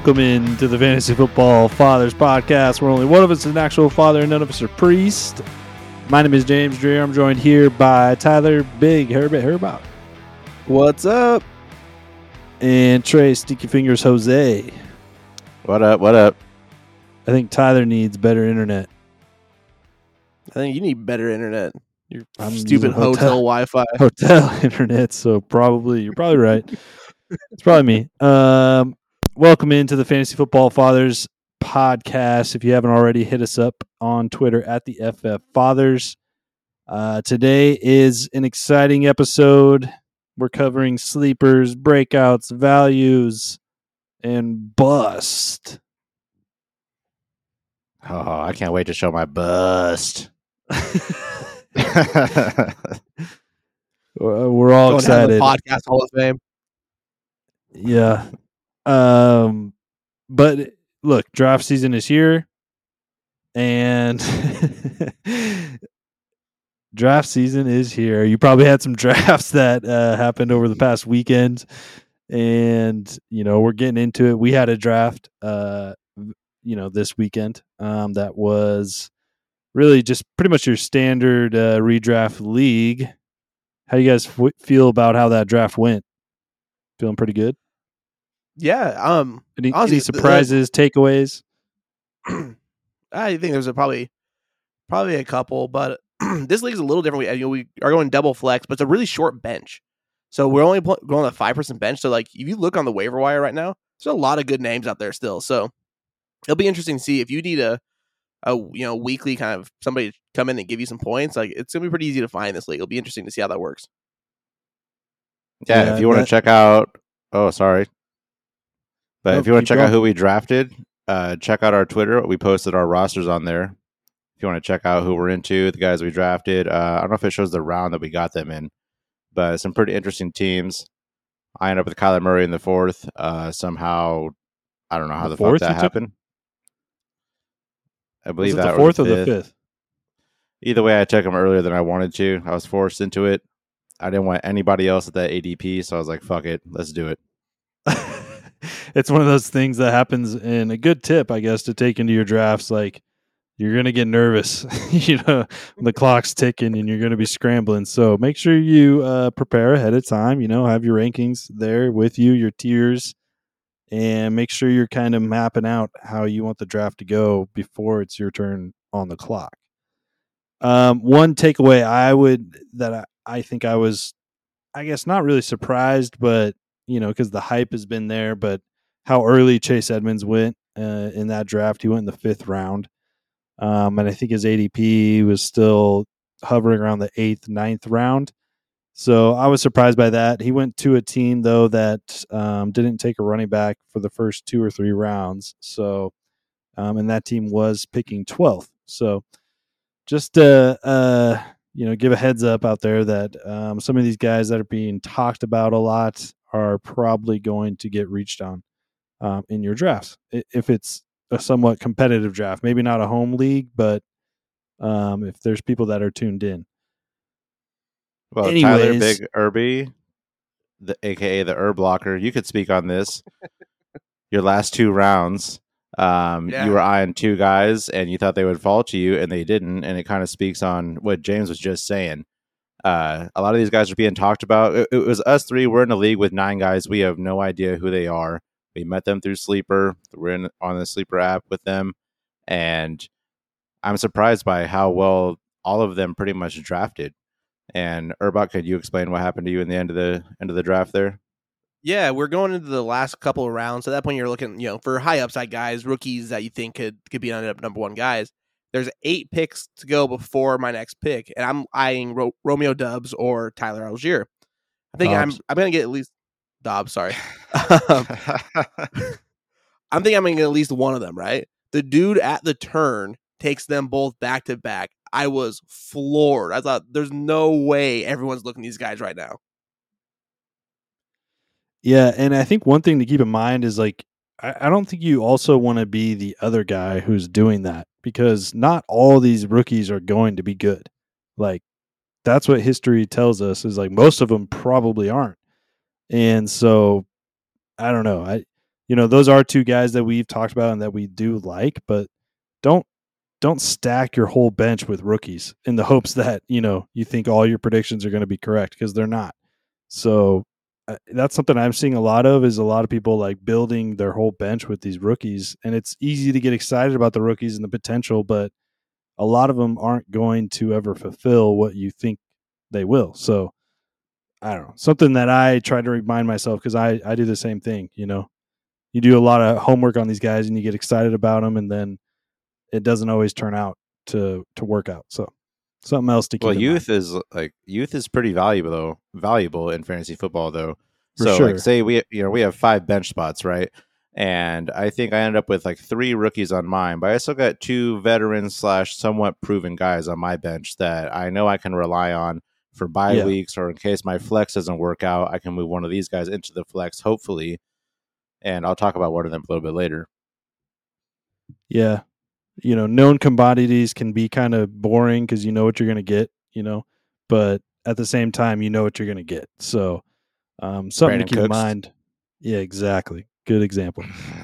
Welcome into the Fantasy Football Fathers Podcast, where only one of us is an actual father and none of us are priests. My name is James Dreer. I'm joined here by Tyler Big Herbert Herbot What's up? and Trey Sticky Fingers Jose. What up? What up? I think Tyler needs better internet. I think you need better internet. Your I'm stupid hotel, hotel- Wi-Fi. Hotel internet, so probably you're probably right. it's probably me. Um, welcome into the Fantasy Football Fathers podcast. If you haven't already, hit us up on Twitter at the FF Fathers. Uh, today is an exciting episode. We're covering sleepers, breakouts, values, and bust. Oh, I can't wait to show my bust. We're all Going down the excited. podcast Hall of Fame. Yeah. Um but look, draft season is here and draft season is here. You probably had some drafts that uh happened over the past weekend and you know, we're getting into it. We had a draft uh you know, this weekend um that was really just pretty much your standard uh redraft league. How you guys f- feel about how that draft went? Feeling pretty good? Yeah. Um. Any, Honestly, any the- the- surprises, takeaways? I think there's a probably probably a couple, but this league's a little different. We you know we are going double flex, but it's a really short bench. So we're only pl- going on a five percent bench. So like if you look on the waiver wire right now, there's a lot of good names out there still. So it'll be interesting to see if you need a a you know weekly kind of somebody to come in and give you some points. Like it's gonna be pretty easy to find this league. It'll be interesting to see how that works. yeah, Yeah, if you want to check out, oh, sorry, but if you want to check out who we drafted, uh, check out our Twitter. We posted our rosters on there. If you want to check out who we're into, the guys we drafted, uh, I don't know if it shows the round that we got them in, but some pretty interesting teams. I ended up with Kyler Murray in the fourth. Uh, somehow, I don't know how The the, fourth fuck that took? happened. I believe it that the fourth or the fifth? Either way, I took him earlier than I wanted to. I was forced into it. I didn't want anybody else at that ADP, so I was like, "Fuck it, let's do it." it's one of those things that happens and a good tip, I guess, to take into your drafts. Like you're gonna get nervous, you know, the clock's ticking and you're gonna be scrambling. So make sure you uh, prepare ahead of time. You know, have your rankings there with you, your tiers, and make sure you're kind of mapping out how you want the draft to go before it's your turn on the clock. Um, one takeaway I would that I, I think I was, I guess, not really surprised, but you know, because the hype has been there, but how early Chase Edmonds went uh, in that draft. He went in the fifth round. Um, and I think his ADP was still hovering around the eighth, ninth round. So I was surprised by that. He went to a team, though, that um, didn't take a running back for the first two or three rounds. So, um, and that team was picking 12th. So just uh, uh, you know, give a heads up out there that um, some of these guys that are being talked about a lot are probably going to get reached on um, in your drafts if it's a somewhat competitive draft. Maybe not a home league, but um, if there's people that are tuned in. Well, Tyler Big Irby, the AKA the Herb Blocker, you could speak on this. Your last two rounds, um, Yeah. you were eyeing two guys, and you thought they would fall to you, and they didn't. And it kind of speaks on what James was just saying. Uh, a lot of these guys are being talked about. It, it was us three. We're in a league with nine guys. We have no idea who they are. We met them through Sleeper. We're in on the Sleeper app with them, and I'm surprised by how well all of them pretty much drafted. And Urbach, could you explain what happened to you in the end of the end of the draft there? Yeah, we're going into the last couple of rounds. So at that point, you're looking, you know, for high upside guys, rookies that you think could could be number one guys. There's eight picks to go before my next pick, and I'm eyeing Ro- Romeo Doubs or Tyler Allgeier. I think I'm I'm gonna get at least Dobbs. Sorry, Um, I'm thinking I'm gonna get at least one of them. Right, the dude at the turn takes them both back to back. I was floored. I thought there's no way everyone's looking at these guys right now. Yeah, and I think one thing to keep in mind is like I, I don't think you also want to be the other guy who's doing that because not all these rookies are going to be good. Like that's what history tells us is like most of them probably aren't. And so I don't know. I you know, those are two guys that we've talked about and that we do like, but don't don't stack your whole bench with rookies in the hopes that you know you think all your predictions are going to be correct because they're not. So Uh, that's something I'm seeing a lot of is a lot of people like building their whole bench with these rookies, and it's easy to get excited about the rookies and the potential, but a lot of them aren't going to ever fulfill what you think they will. So I don't know something that I try to remind myself because I I do the same thing. You know, you do a lot of homework on these guys and you get excited about them, and then it doesn't always turn out to to work out. So something else to keep. Well, youth mind. is like youth is pretty valuable though. Valuable in fantasy football though. For so sure. like say we you know we have five bench spots right, and I think I ended up with like three rookies on mine, but I still got two veterans slash somewhat proven guys on my bench that I know I can rely on for bye Yeah. weeks or in case my flex doesn't work out, I can move one of these guys into the flex hopefully, and I'll talk about one of them a little bit later. Yeah. You know, known commodities can be kind of boring because you know what you're going to get, you know, but at the same time, you know what you're going to get. So, um, something Brandon to keep in mind. Yeah, exactly. Good example.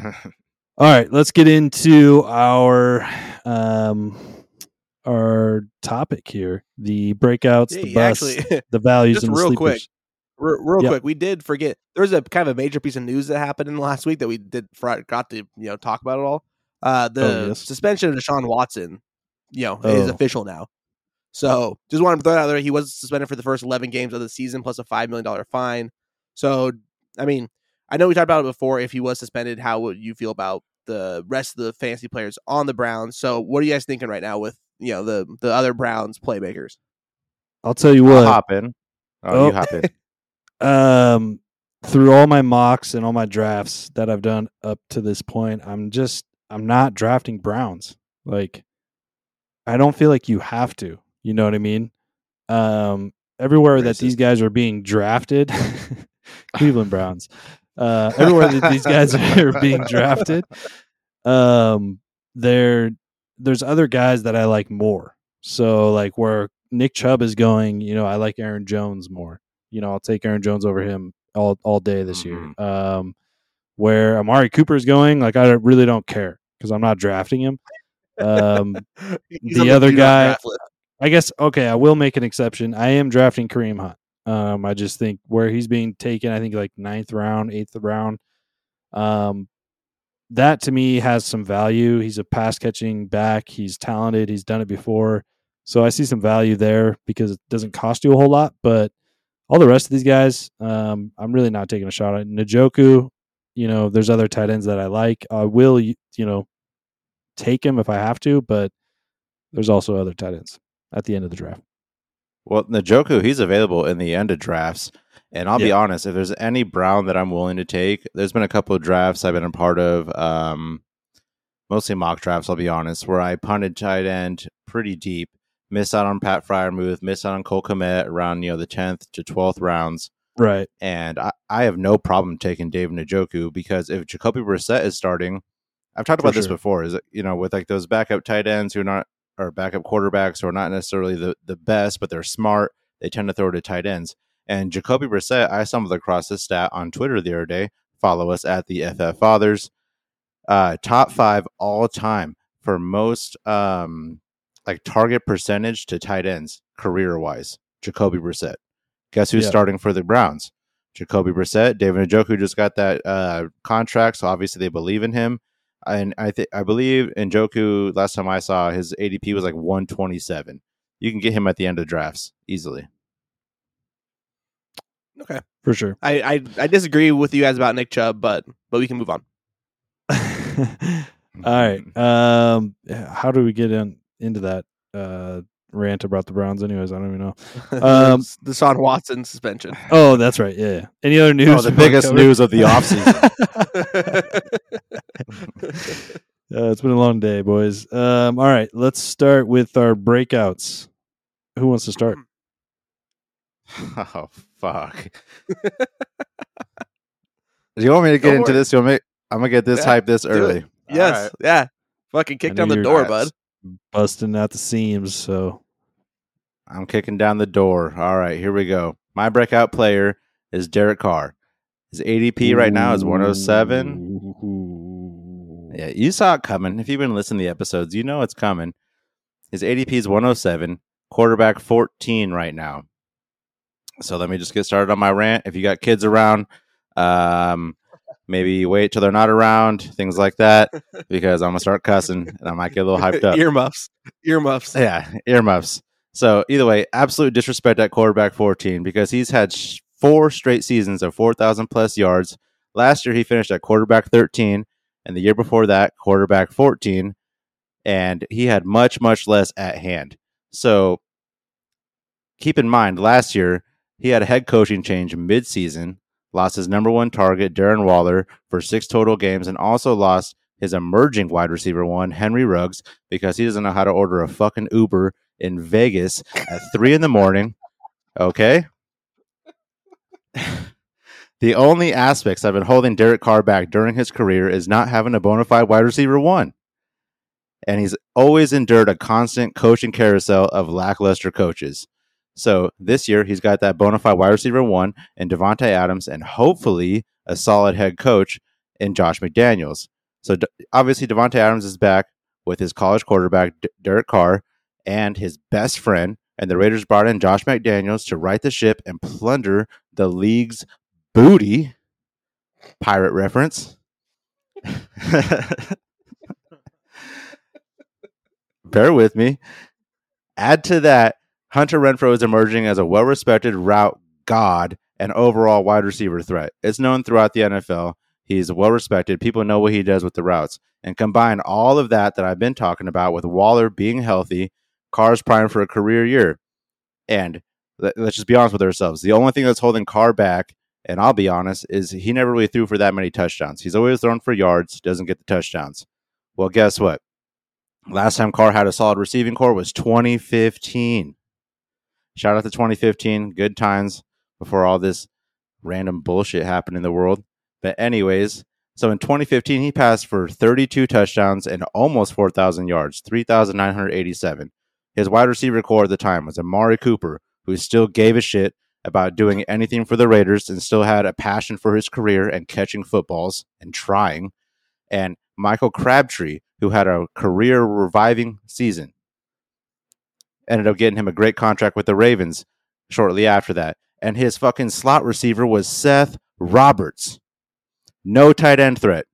All right, let's get into our um our topic here: the breakouts, the Hey, busts, actually, the values, just and real sleepers. quick, Re- real Yep. quick, we did forget. There was a kind of a major piece of news that happened in the last week that we did forgot to you know talk about it all. Uh, the Oh, yes. suspension of Deshaun Watson, you know, is Oh. official now. So just wanted to throw it out there. He was suspended for the first eleven games of the season, plus a five million dollar fine. So I mean, I know we talked about it before. If he was suspended, how would you feel about the rest of the fantasy players on the Browns? So what are you guys thinking right now with you know the the other Browns playmakers? I'll tell you I'll what. hop in. Oh, Oh. you hop in. um through all my mocks and all my drafts that I've done up to this point, I'm just I'm not drafting Browns. Like I don't feel like you have to. You know what I mean? Um everywhere that these guys are being drafted, Cleveland Browns. Uh everywhere that these guys are being drafted, um there there's other guys that I like more. So like where Nick Chubb is going, you know, I like Aaron Jones more you know, I'll take Aaron Jones over him all all day this year. Um, where Amari Cooper is going, like I really don't care because I'm not drafting him. Um, The other guy- I guess okay, I will make an exception. I am drafting Kareem Hunt. Um, I just think where he's being taken, I think like ninth round, eighth round. Um, that to me has some value. He's a pass catching back. He's talented. He's done it before, so I see some value there because it doesn't cost you a whole lot. But all the rest of these guys, um, I'm really not taking a shot at Njoku. You know, there's other tight ends that I like. I will, you know, take him if I have to, but there's also other tight ends at the end of the draft. Well, Njoku, he's available in the end of drafts. And I'll be honest, if there's any Brown that I'm willing to take, there's been a couple of drafts I've been a part of, um, mostly mock drafts, I'll be honest, where I punted tight end pretty deep, missed out on Pat Freiermuth, missed out on Cole Kmet around, you know, the 10th to 12th rounds. Right. And I, I have no problem taking Dave Njoku because if Jacoby Brissett is starting, I've talked about this before, is that, you know, with like those backup tight ends who are not, or backup quarterbacks who are not necessarily the, the best, but they're smart, they tend to throw to tight ends. And Jacoby Brissett, I stumbled across this stat on Twitter the other day. Follow us at the FF Fathers. Uh, top five all time for most um, like target percentage to tight ends career wise. Jacoby Brissett. Guess who's Yeah. starting for the Browns? Jacoby Brissett. David Njoku just got that uh, contract, so obviously they believe in him. And I think I believe Njoku. Last time I saw his ADP was like 127. You can get him at the end of drafts easily. Okay, For sure. I, I I disagree with you guys about Nick Chubb, but but we can move on. All right. Um, how do we get in, into that uh, rant about the Browns? Anyways, I don't even know. Um, Deshaun Watson suspension. Oh, that's right. Yeah. yeah. Any other news? Oh, the biggest cover? news of the offseason. Uh, it's been a long day, boys. Um, all right, let's start with our breakouts. Who wants to start? oh fuck! Do you want me to get for into this? You want me? I'm gonna get this Yeah, hype this early. yes, All right. yeah. Fucking I kick down the door, Alright, bud. Busting out the seams. So I'm kicking down the door. All right, here we go. My breakout player is Derek Carr. His ADP right now is 107. Yeah, you saw it coming. If you've been listening to the episodes, you know it's coming. His ADP is 107, quarterback 14 right now. So let me just get started on my rant. If you got kids around, um, maybe wait till they're not around, things like that, because I'm gonna start cussing and I might get a little hyped up. Earmuffs. Earmuffs. Yeah, earmuffs. So either way, absolute disrespect at quarterback 14 because he's had sh- four straight seasons of 4,000 plus yards. Last year he finished at quarterback 13, and the year before that, quarterback 14, and he had much much less at hand. So keep in mind, last year he had a head coaching change mid-season, lost his number one target, Darren Waller, for six total games, and also lost his emerging wide receiver one, Henry Ruggs, because he doesn't know how to order a fucking Uber in Vegas at three in the morning. Okay. the only aspects I've been holding Derek Carr back during his career is not having a bona fide wide receiver one. And he's always endured a constant coaching carousel of lackluster coaches. So this year he's got that bona fide wide receiver one in Davante Adams and hopefully a solid head coach in Josh McDaniels. So obviously Davante Adams is back with his college quarterback D- Derek Carr and his best friend, and the Raiders brought in Josh McDaniels to right the ship and plunder the league's booty. Pirate reference. Bear with me. Add to that, Hunter Renfrow is emerging as a well respected route god and overall wide receiver threat. It's known throughout the NFL. He's well respected. People know what he does with the routes. And combine all of that that I've been talking about with Waller being healthy, Carr's prime for a career year. And let, us just be honest with ourselves. The only thing that's holding Carr back, and I'll be honest, is he never really threw for that many touchdowns. He's always thrown for yards, doesn't get the touchdowns. Well, guess what? Last time Carr had a solid receiving core was 2015. Shout out to 2015. Good times before all this random bullshit happened in the world. But, anyways, so in 2015, he passed for 32 touchdowns and almost 4,000 yards, 3,987. His wide receiver core at the time was Amari Cooper, who still gave a shit about doing anything for the Raiders and still had a passion for his career and catching footballs and trying. And Michael Crabtree, who had a career reviving season. Ended up getting him a great contract with the Ravens shortly after that. And his fucking slot receiver was Seth Roberts. No tight end threat.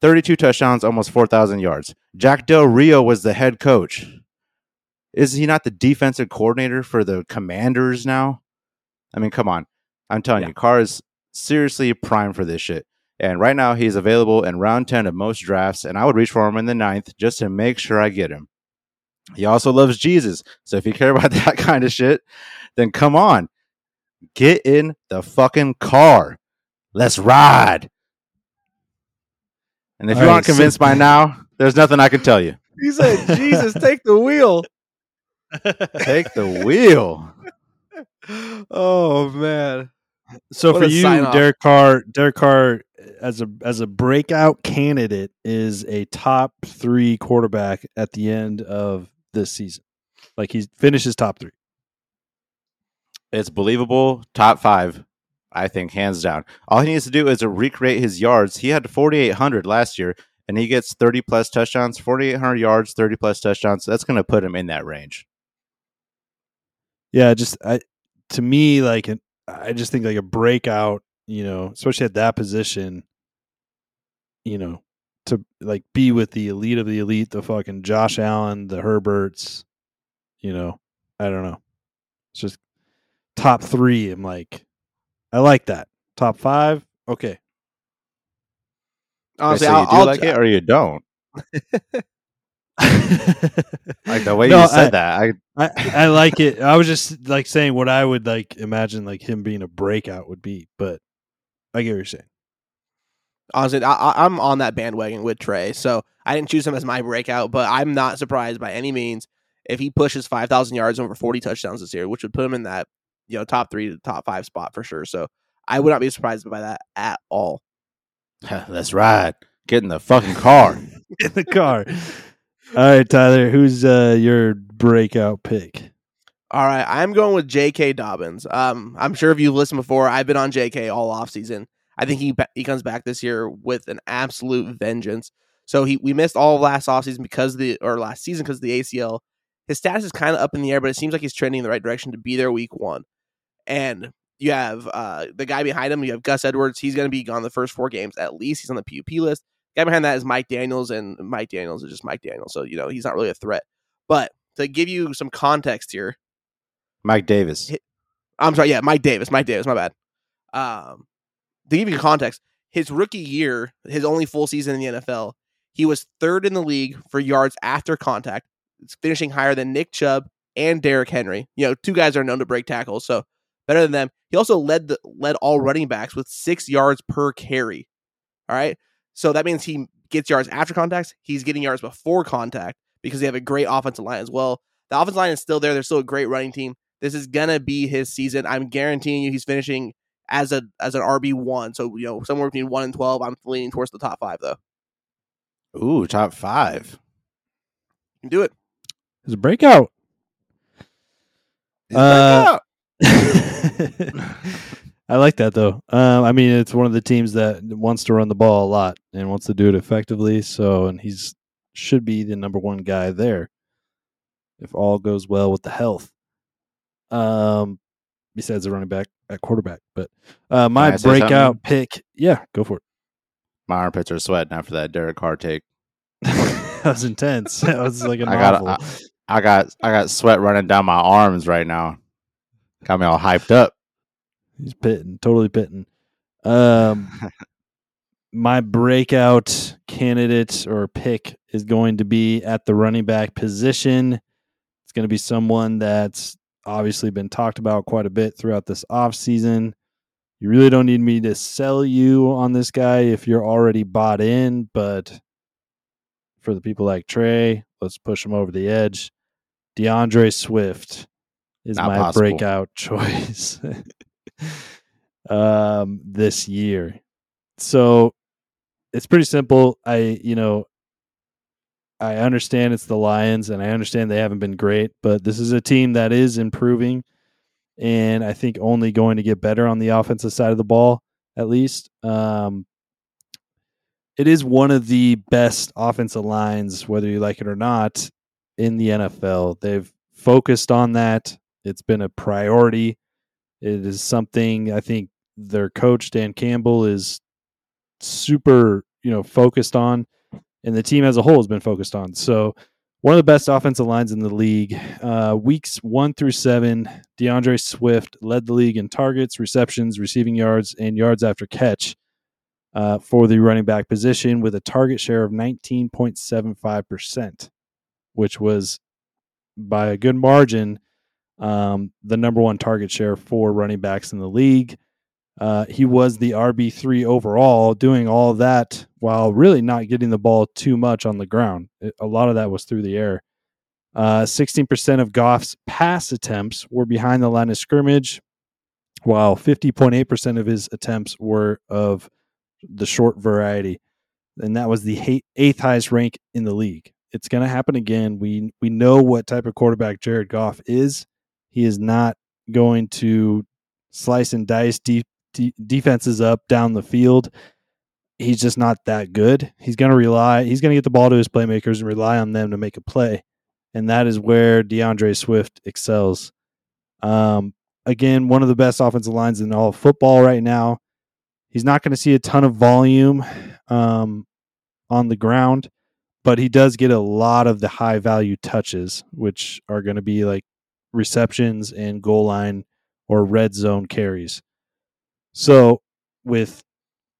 32 touchdowns, almost 4,000 yards. Jack Del Rio was the head coach. Is he not the defensive coordinator for the Commanders now? I mean, come on. I'm telling Yeah. you, Carr is seriously prime for this shit. And right now, he's available in round 10 of most drafts, and I would reach for him in the ninth just to make sure I get him. He also loves Jesus. So if you care about that kind of shit, then come on. Get in the fucking car. Let's ride. And if All you right, aren't so- convinced by now, there's nothing I can tell you. He said, Jesus, take the wheel. Take the wheel. Oh, man. So What for you. Derek Carr, Derek Carr as a as a breakout candidate is a top three quarterback at the end of this season. Like he finishes top three. It's believable. Top five, I think, hands down. All he needs to do is to recreate his yards. He had 4,800 last year, and he gets 30 plus touchdowns, 4,800 yards, 30 plus touchdowns. That's going to put him in that range. Yeah, just I to me like an, I just think like a breakout, you know, especially at that position, you know, to like be with the elite of the elite, the fucking Josh Allen, the Herberts, you know, I don't know. It's just top three. I'm like, I like that. Top five, okay. Honestly, so you I'll, do I'll like it or you don't. Like the way No, you said I- that, I I, I like it. I was just like saying what I would like imagine like him being a breakout would be, but I get what you're saying. Honestly, I, I- I'm on that bandwagon with Trey. So I didn't choose him as my breakout, but I'm not surprised by any means if he pushes 5,000 yards and over 40 touchdowns this year, which would put him in that you know top three to top five spot for sure. So I would not be surprised by that at all. let's ride. Get in the fucking car. Get in the car. All right, Tyler, who's uh, your breakout pick? All right, I'm going with J.K. Dobbins. Um, I'm sure if you've listened before, I've been on J.K. all off season. I think he he comes back this year with an absolute vengeance. So he we missed all of last offseason because of the or last season because of the ACL. His status is kind of up in the air, but it seems like he's trending in the right direction to be there week one. And you have uh, the guy behind him. You have Gus Edwards. He's going to be gone the first four games at least. He's on the PUP list. guy behind that is Mike Daniels, and Mike Daniels is just Mike Daniels. So you know he's not really a threat. But to give you some context here, Mike Davis. I'm sorry, yeah, Mike Davis, Mike Davis, my bad. Um, to give you context, his rookie year, his only full season in the NFL, he was third in the league for yards after contact, finishing higher than Nick Chubb and Derrick Henry. You know, two guys are known to break tackles, so better than them. He also led the led all running backs with six yards per carry. All right, so that means he gets yards after contacts. He's getting yards before contact because they have a great offensive line as well. The offensive line is still there. They're still a great running team. This is gonna be his season. I'm guaranteeing you, he's finishing as a as an RB one. So you know, somewhere between one and twelve. I'm leaning towards the top five though. Ooh, top five. You can do it. It's a breakout. He's Uh, back up. I like that though. Um, I mean, it's one of the teams that wants to run the ball a lot and wants to do it effectively. So, and he's should be the number one guy there if all goes well with the health. Um, besides the running back at quarterback, but uh, my breakout pick, yeah, go for it. My armpits are sweating after that Derek Carr take. that was intense. That was like a I got novel. I, I got I got sweat running down my arms right now. Got me all hyped up. He's pitting, totally pitting. Um, my breakout candidate or pick is going to be at the running back position. It's going to be someone that's obviously been talked about quite a bit throughout this offseason. You really don't need me to sell you on this guy if you're already bought in, but for the people like Trey, let's push him over the edge. D'Andre Swift is Not my possible. breakout choice um, this year. So it's pretty simple. I, you know, I understand it's the Lions and I understand they haven't been great, but this is a team that is improving and I think only going to get better on the offensive side of the ball, at least. Um, it is one of the best offensive lines, whether you like it or not, in the NFL. They've focused on that. It's been a priority. It is something I think their coach Dan Campbell is super, you know, focused on, and the team as a whole has been focused on. So, one of the best offensive lines in the league. Uh, weeks one through seven, D'Andre Swift led the league in targets, receptions, receiving yards, and yards after catch uh, for the running back position with a target share of 19.75%, which was by a good margin um, the number one target share for running backs in the league. Uh, he was the RB3 overall, doing all that while really not getting the ball too much on the ground. It- a lot of that was through the air. Uh, 16% of Goff's pass attempts were behind the line of scrimmage, while 50.8% of his attempts were of the short variety. And that was the eighth highest rank in the league. It's going to happen again. We we know what type of quarterback Jared Goff is. He is not going to slice and dice deep de- defenses up down the field. He's just not that good. He's going to rely. He's going to get the ball to his playmakers and rely on them to make a play, and that is where D'Andre Swift excels. Um, again, one of the best offensive lines in all football right now. He's not going to see a ton of volume um, on the ground, but he does get a lot of the high value touches, which are going to be like receptions and goal line or red zone carries. So with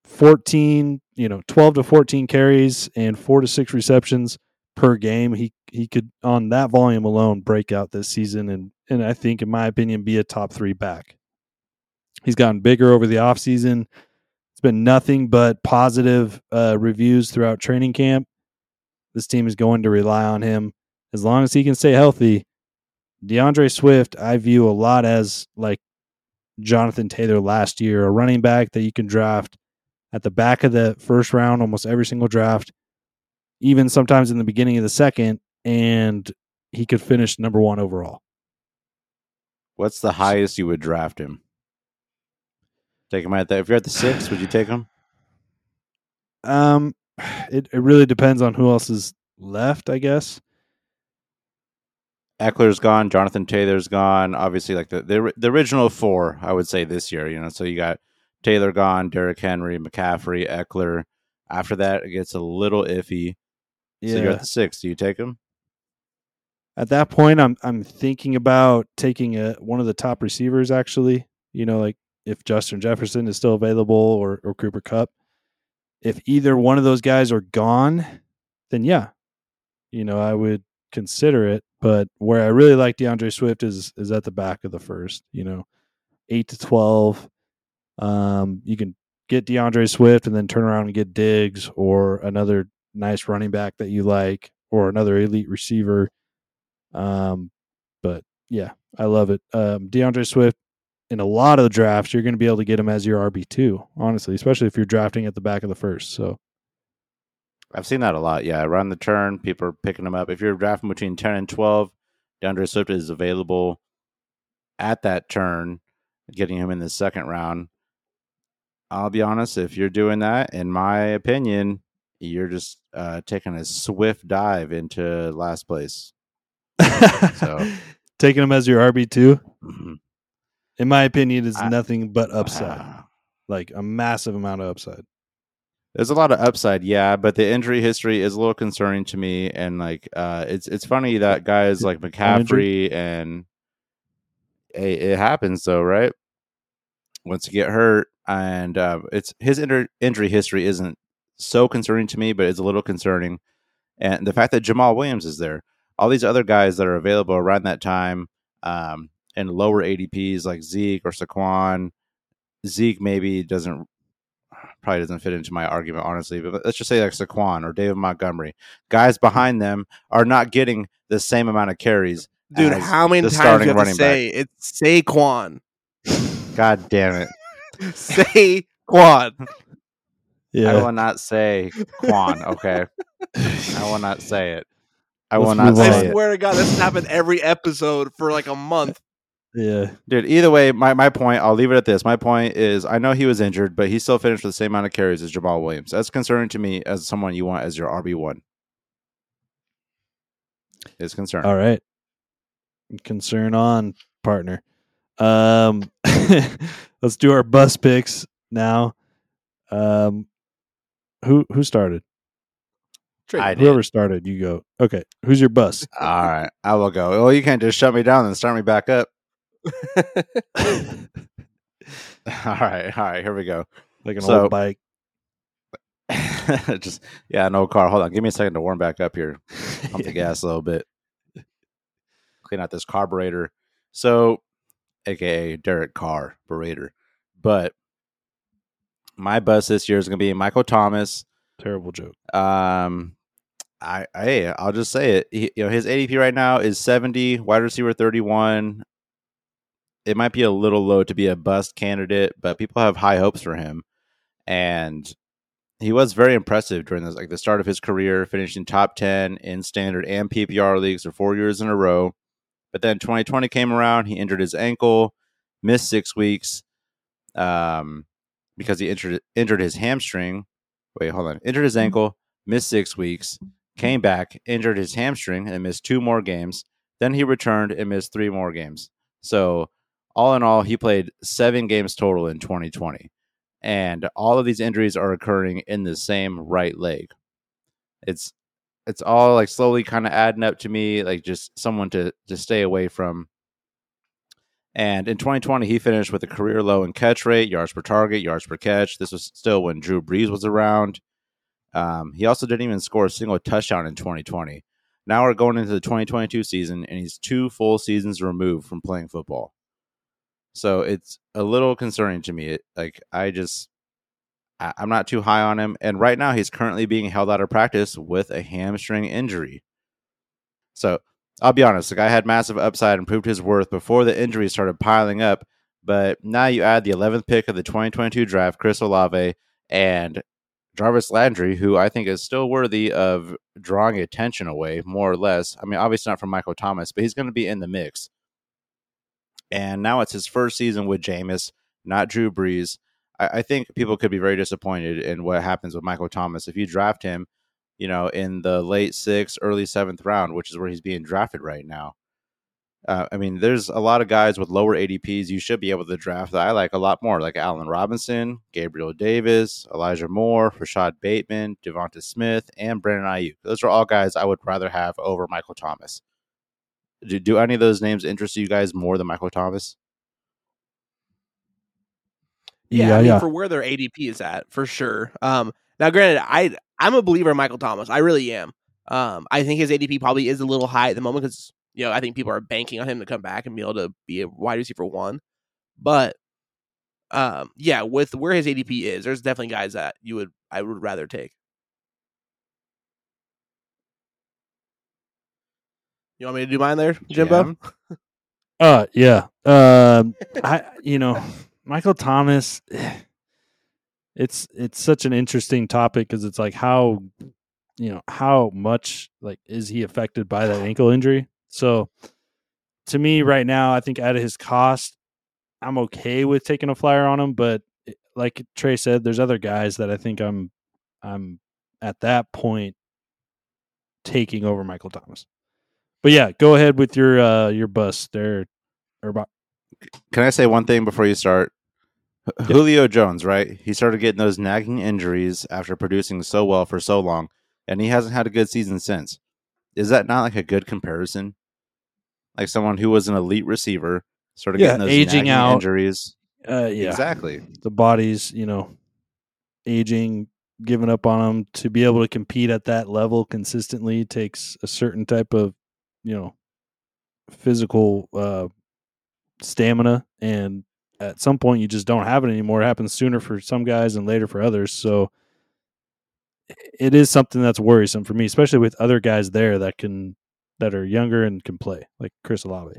14, you know, 12 to 14 carries and 4 to 6 receptions per game, he he could on that volume alone break out this season and and I think in my opinion be a top 3 back. He's gotten bigger over the offseason. It's been nothing but positive uh, reviews throughout training camp. This team is going to rely on him as long as he can stay healthy. D'Andre Swift, I view a lot as like Jonathan Taylor last year, a running back that you can draft at the back of the first round, almost every single draft, even sometimes in the beginning of the second, and he could finish number one overall. What's the highest you would draft him? Take him at the if you're at the six, would you take him? Um, it, it really depends on who else is left, I guess. Ekeler's gone, Jonathan Taylor's gone. Obviously, like the, the the original four, I would say this year. You know, so you got Taylor gone, Derrick Henry, McCaffrey, Eckler. After that, it gets a little iffy. Yeah. So you're at the six. Do you take him? At that point, I'm I'm thinking about taking a one of the top receivers. Actually, you know, like if Justin Jefferson is still available or or Cooper Kupp. If either one of those guys are gone, then yeah, you know, I would consider it. But where I really like D'Andre Swift is is at the back of the first. You know, eight to twelve. Um, you can get D'Andre Swift and then turn around and get Diggs or another nice running back that you like or another elite receiver. Um, but yeah, I love it. Um, D'Andre Swift in a lot of the drafts, you're going to be able to get him as your RB two, honestly, especially if you're drafting at the back of the first. So I've seen that a lot. Yeah, around the turn, people are picking them up. If you're drafting between ten and twelve, D'Andre Swift is available at that turn, getting him in the second round. I'll be honest, if you're doing that, in my opinion, you're just uh, taking a swift dive into last place. So- taking him as your RB two, Mhm. in my opinion, is I- nothing but upside, Ah. like a massive amount of upside. There's a lot of upside, yeah, but the injury history is a little concerning to me. And like, uh, it's it's funny that guys like McCaffrey and it, it happens though, right? Once you get hurt, and uh, it's his inter- injury history isn't so concerning to me, but it's a little concerning. And the fact that Jamaal Williams is there, all these other guys that are available around that time, um, and lower ADPs like Zeke or Saquon, Zeke maybe doesn't probably doesn't fit into my argument honestly, but let's just say like Saquon or David Montgomery, guys behind them are not getting the same amount of carries. Dude, as how many the times starting you have to running say it's Saquon? God damn it! Saquon. Yeah. I will not say Quan. Okay, I will not say it. I Let's will not move on. say I it, swear to God, this has happened every episode for like a month. Yeah. dude. Either way, my my point. I'll leave it at this. My point is, I know he was injured, but he still finished with the same amount of carries as Jamaal Williams. That's concerning to me as someone you want as your RB one. It's concerning. All right. Concern on, partner. Um let's do our bus picks now. Um who who started? I did. Whoever started, you go. Okay. Who's your bus? All right, I will go. Well, you can't just shut me down and start me back up. All right, all right, here we go. like an So- old bike. just yeah, no car. Hold on, give me a second to warm back up here. Pump the gas a little bit. Clean out this carburetor. So, aka Derek Carr Carburetor. But my bus this year is going to be Michael Thomas. Terrible joke. Um, I, I I'll just say it. He, you know, his ADP right now is seventy, wide receiver thirty one. It might be a little low to be a bust candidate, but people have high hopes for him, and he was very impressive during this, like the start of his career, finishing top ten in standard and PPR leagues for four years in a row. But then 2020 came around, he injured his ankle, missed six weeks, um, because he injured injured his hamstring. Wait, hold on, injured his ankle, missed six weeks, came back, injured his hamstring, and missed two more games. Then he returned and missed three more games. So, all in all, he played seven games total in 2020. And all of these injuries are occurring in the same right leg. It's it's all like slowly kind of adding up to me, like just someone to to stay away from. And in 2020, he finished with a career low in catch rate, yards per target, yards per catch. This was still when Drew Brees was around. Um, he also didn't even score a single touchdown in 2020. Now we're going into the 2022 season, and he's two full seasons removed from playing football. So it's a little concerning to me. Like I just, I, I'm not too high on him, and right now he's currently being held out of practice with a hamstring injury. So I'll be honest, the guy had massive upside and proved his worth before the injuries started piling up. But now you add the 11th pick of the 2022 draft, Chris Olave, and Jarvis Landry, who I think is still worthy of drawing attention away, more or less. I mean, obviously not from Michael Thomas, but he's going to be in the mix. And now it's his first season with Jameis, not Drew Brees. I, I think people could be very disappointed in what happens with Michael Thomas if you draft him, you know, in the late sixth, early seventh round, which is where he's being drafted right now. Uh, I mean, there's a lot of guys with lower ADPs you should be able to draft that I like a lot more, like Allen Robinson, Gabriel Davis, Elijah Moore, Rashod Bateman, Devonta Smith, and Brandon Aiyuk. Those are all guys I would rather have over Michael Thomas. Do, do any of those names interest you guys more than Michael Thomas? Yeah, Yeah, I mean, yeah. for where their ADP is at, for sure. Um, now, granted, I I'm a believer in Michael Thomas. I really am. Um, I think his ADP probably is a little high at the moment because you know I think people are banking on him to come back and be able to be a wide receiver one. But um, yeah, with where his ADP is, there's definitely guys that you would I would rather take. You want me to do mine there, Jimbo? Jam? Uh, yeah. Um, I, you know, Michael Thomas. It's it's such an interesting topic because it's like how, you know, how much like is he affected by that ankle injury? So, to me, right now, I think at his cost, I'm okay with taking a flyer on him. But like Trey said, there's other guys that I think I'm, I'm at that point taking over Michael Thomas. But yeah, go ahead with your uh your bust there, Can I say one thing before you start? H- Julio Jones, right? He started getting those nagging injuries after producing so well for so long, and he hasn't had a good season since. Is that not like a good comparison? Like someone who was an elite receiver started Yeah, getting those aging nagging out. injuries. uh yeah Exactly. the body's you know aging, giving up on them to be able to compete at that level consistently takes a certain type of you know physical uh stamina and at some point you just don't have it anymore it happens sooner for some guys and later for others so it is something that's worrisome for me especially with other guys there that can that are younger and can play like chris olave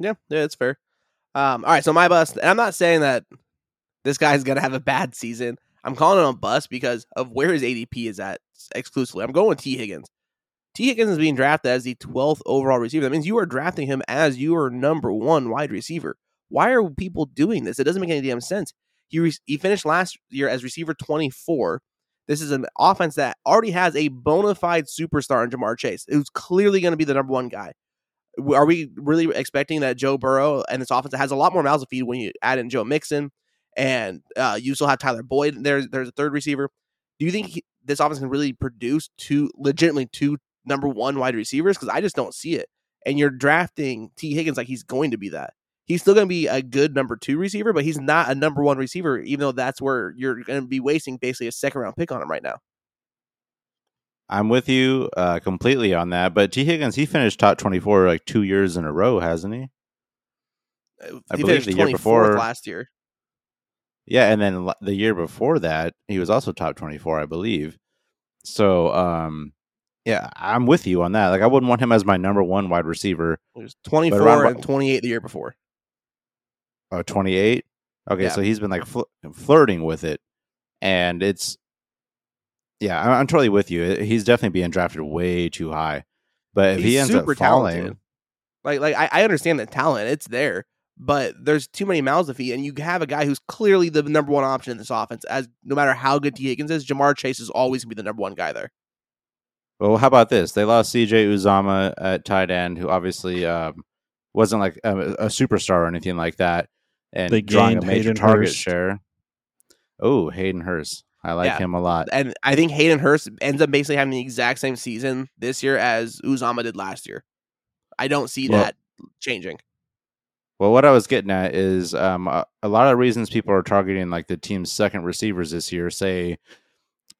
Yeah, yeah, it's fair. Um, all right, so my bust, and I'm not saying that this guy's gonna have a bad season. I'm calling it a bust because of where his ADP is at exclusively. I'm going with Tee Higgins. Tee Higgins is being drafted as the 12th overall receiver. That means you are drafting him as your number one wide receiver. Why are people doing this? It doesn't make any damn sense. He re- he finished last year as receiver 24. This is an offense that already has a bona fide superstar in Ja'Marr Chase, who's clearly going to be the number one guy are we really expecting that Joe Burrow and this offense has a lot more mouths to feed when you add in Joe Mixon and uh, you still have Tyler Boyd? There's there's a third receiver. Do you think he, this offense can really produce two legitimately two number one wide receivers? Because I just don't see it. And you're drafting T Higgins like he's going to be that. He's still going to be a good number two receiver, but he's not a number one receiver, even though that's where you're going to be wasting basically a second round pick on him right now. I'm with you uh, completely on that. But T. Higgins, he finished top 24 like two years in a row, hasn't he? Uh, I he believe finished the year before- last year. Yeah, and then the year before that, he was also top 24, I believe. So, um, yeah, I'm with you on that. Like, I wouldn't want him as my number one wide receiver. He was 24 around- and 28 the year before. Oh, 28? Okay, Yeah. so he's been like fl- flirting with it. And it's, yeah, I- I'm totally with you. Eh, he's definitely being drafted way too high. But if he He's ends super up falling, talented. Like, like I, I understand the talent; it's there, but there's too many mouths to feed, and you have a guy who's clearly the number one option in this offense. As no matter how good Tee Higgins is, Ja'Marr Chase is always gonna be the number one guy there. Well, how about this? They lost CJ Uzomah at tight end, who obviously um, wasn't like a, a superstar or anything like that, and They drawing a major Hayden target Hurst. share. Oh, Hayden Hurst, I like Yeah. him a lot. And I think Hayden Hurst ends up basically having the exact same season this year as Uzomah did last year. I don't see Well- that changing. Well, what I was getting at is um, a, a lot of reasons people are targeting like the team's second receivers this year, say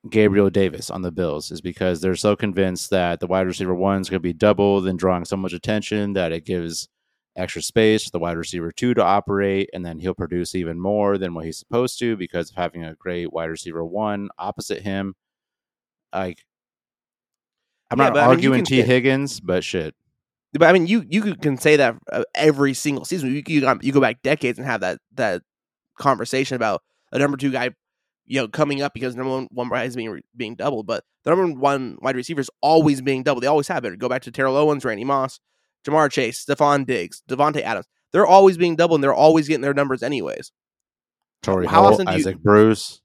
Gabriel Davis on the Bills, is because they're so convinced that the wide receiver one is going to be doubled and drawing so much attention that it gives extra space for the wide receiver two to operate, and then he'll produce even more than what he's supposed to because of having a great wide receiver one opposite him. Like, I'm Yeah, not but I mean, arguing T. say- Higgins, but shit. But I mean, you you can say that uh, every single season. You you, got- you go back decades and have that that conversation about a number two guy, you know, coming up because number one one guy is being being doubled, but the number one wide receiver is always being doubled. They always have it. Go back to Terrell Owens, Randy Moss, Ja'Marr Chase, Stefon Diggs, Davante Adams. they're always being doubled and they're always getting their numbers anyways. Torrey How Holt, often do you- Isaac Bruce.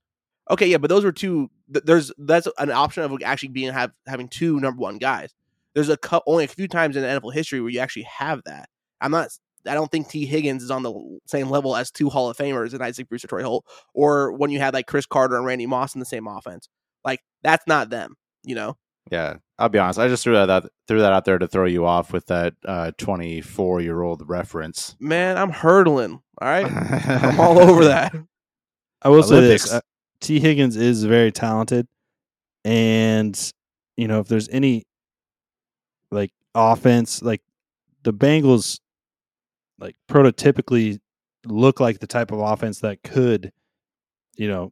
Okay, yeah, but those were two. th- There's that's an option of actually being have having two number one guys. There's a cou- only a few times in NFL history where you actually have that. I'm not. I don't think Tee Higgins is on the same level as two Hall of Famers and Isaac Bruce or Torry Holt, or when you had like Cris Carter and Randy Moss in the same offense. Like that's not them. You know. Yeah, I'll be honest. I just threw that out, threw that out there to throw you off with that 24 year old reference. Man, I'm hurdling. All right, I'm all over that. I will say this: uh, Tee Higgins is very talented, and you know if there's any like offense, like the Bengals, like prototypically look like the type of offense that could, you know,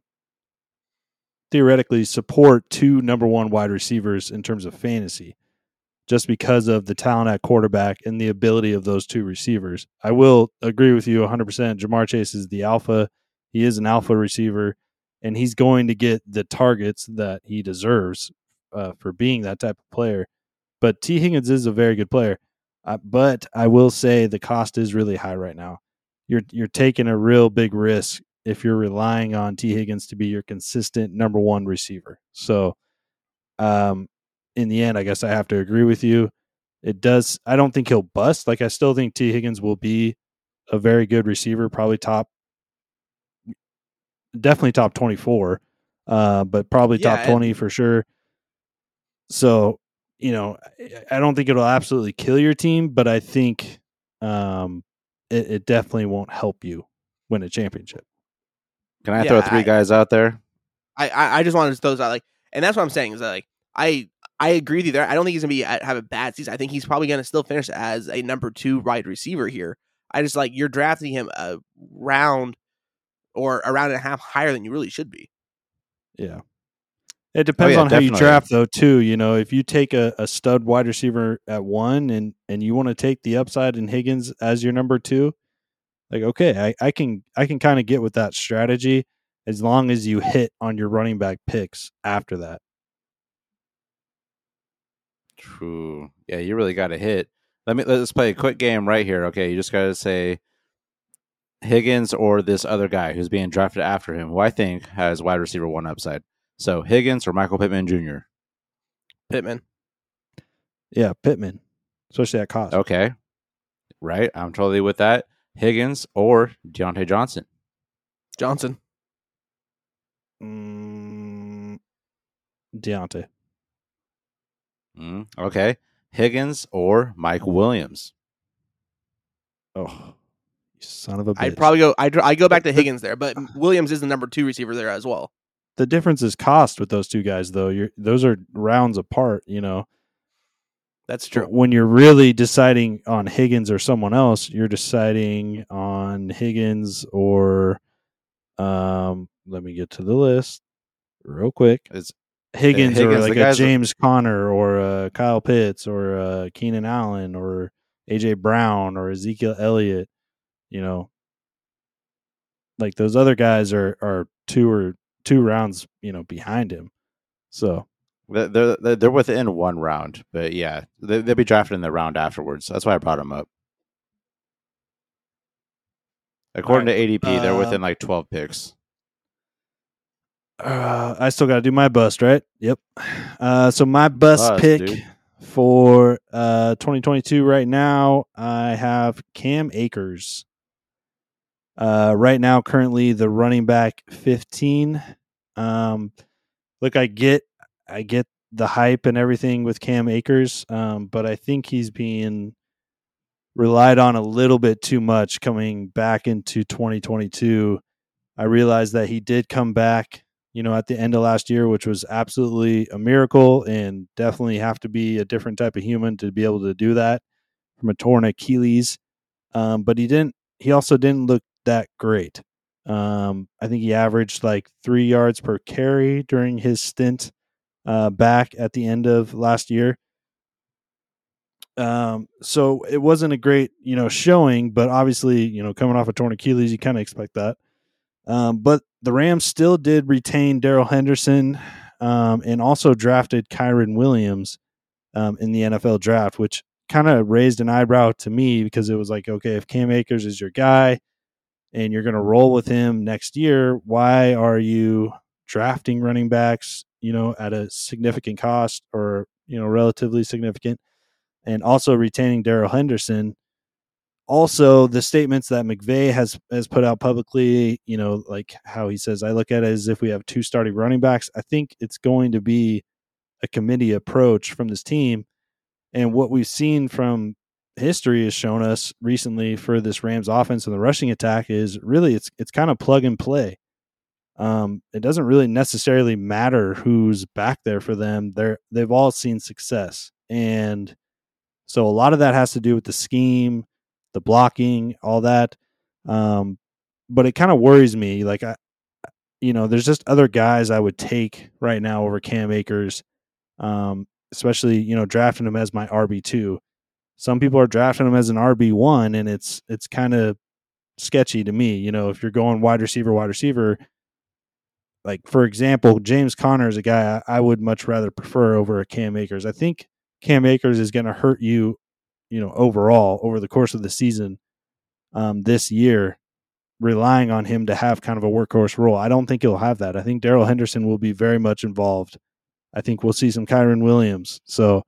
theoretically support two number one wide receivers in terms of fantasy, just because of the talent at quarterback and the ability of those two receivers. I will agree with you 100%. Ja'Marr Chase is the alpha. He is an alpha receiver, and he's going to get the targets that he deserves uh, for being that type of player. But Tee Higgins is a very good player. Uh, but I will say the cost is really high right now. You're you're taking a real big risk if you're relying on Tee Higgins to be your consistent number one receiver. So, um, in the end, I guess I have to agree with you. It does. I don't think he'll bust. Like I still think Tee Higgins will be a very good receiver, probably top, definitely top twenty four, uh, but probably Yeah, top twenty for sure. So, you know, I- I don't think it'll absolutely kill your team, but I think um, it, it definitely won't help you win a championship. Can I Yeah, throw three I- guys out there? I, I I just wanted to throw those out like, and that's what I'm saying is that like I I agree with you there. I don't think he's gonna be have a bad season. I think he's probably gonna still finish as a number two wide receiver here. I just like you're drafting him a round or a round and a half higher than you really should be. Yeah. It oh, depends yeah, on how you draft though too. You know, if you take a, a stud wide receiver at one and and you want to take the upside in Higgins as your number two, like okay, I, I can I can kind of get with that strategy as long as you hit on your running back picks after that. True. Yeah, you really got to hit. Let me let's play a quick game right here. Okay, you just got to say Higgins or this other guy who's being drafted after him, who I think has wide receiver one upside. So Higgins or Michael Pittman Jr. Pittman. Yeah, Pittman, especially at cost. Okay, right. I'm totally with that. Higgins or Diontae Johnson. Johnson. Mm, Deontay. Mm, okay, Higgins or Mike Williams. Oh, you son of a bitch. I'd probably go I I go back to Higgins there, but Williams is the number two receiver there as well. The difference is cost with those two guys though. You're those are rounds apart. You know. That's true. When you're really deciding on Higgins or someone else, you're deciding on Higgins or um let me get to the list real quick. It's Higgins, Higgins, or like a James Conner or a Kyle Pitts or a Keenan Allen or AJ Brown or Ezekiel Elliott, you know. Like those other guys are are two or two rounds, you know, behind him. So they're they're, they're within one round, but yeah, they, they'll be drafted in the round afterwards. That's why I brought them up. According to ADP, they're Uh, within like 12 picks. Uh, I still got to do my bust, right? Yep. Uh, so my bust, Bust, pick dude. for uh 2022 right now, I have Cam Akers. Uh, right now, currently the running back 15. Um, look, I get, I get the hype and everything with Cam Akers, um, but I think he's being relied on a little bit too much coming back into 2022. I realized that he did come back you know, at the end of last year, which was absolutely a miracle and definitely have to be a different type of human to be able to do that from a torn Achilles. Um, but he didn't, he also didn't look that great. Um, I think he averaged like three yards per carry during his stint uh, back at the end of last year. Um, so it wasn't a great, you know, showing, but obviously, you know, coming off a torn Achilles, you kind of expect that. Um, but the Rams still did retain Darrell Henderson um, and also drafted Kyren Williams um, in the NFL draft, which kind of raised an eyebrow to me because it was like, okay, if Cam Akers is your guy and you're going to roll with him next year, why are you drafting running backs, you know, at a significant cost or, you know, relatively significant and also retaining Darrell Henderson? Also, the statements that McVay has has put out publicly, you know, like how he says, I look at it as if we have two starting running backs. I think it's going to be a committee approach from this team and what we've seen from history has shown us recently for this Rams offense and the rushing attack is really it's it's kind of plug and play. Um, it doesn't really necessarily matter who's back there for them. They're they've all seen success, and so a lot of that has to do with the scheme, the blocking, all that. Um, but it kind of worries me. Like I, you know, there's just other guys I would take right now over Cam Akers. Um, especially you know drafting him as my RB two. Some people are drafting him as an RB one, and it's it's kind of sketchy to me. You know, if you're going wide receiver, wide receiver, like for example, James Conner is a guy I, I would much rather prefer over a Cam Akers. I think Cam Akers is going to hurt you, you know, overall over the course of the season um, this year, relying on him to have kind of a workhorse role. I don't think he'll have that. I think Darrell Henderson will be very much involved I think we'll see some Kyren Williams. So,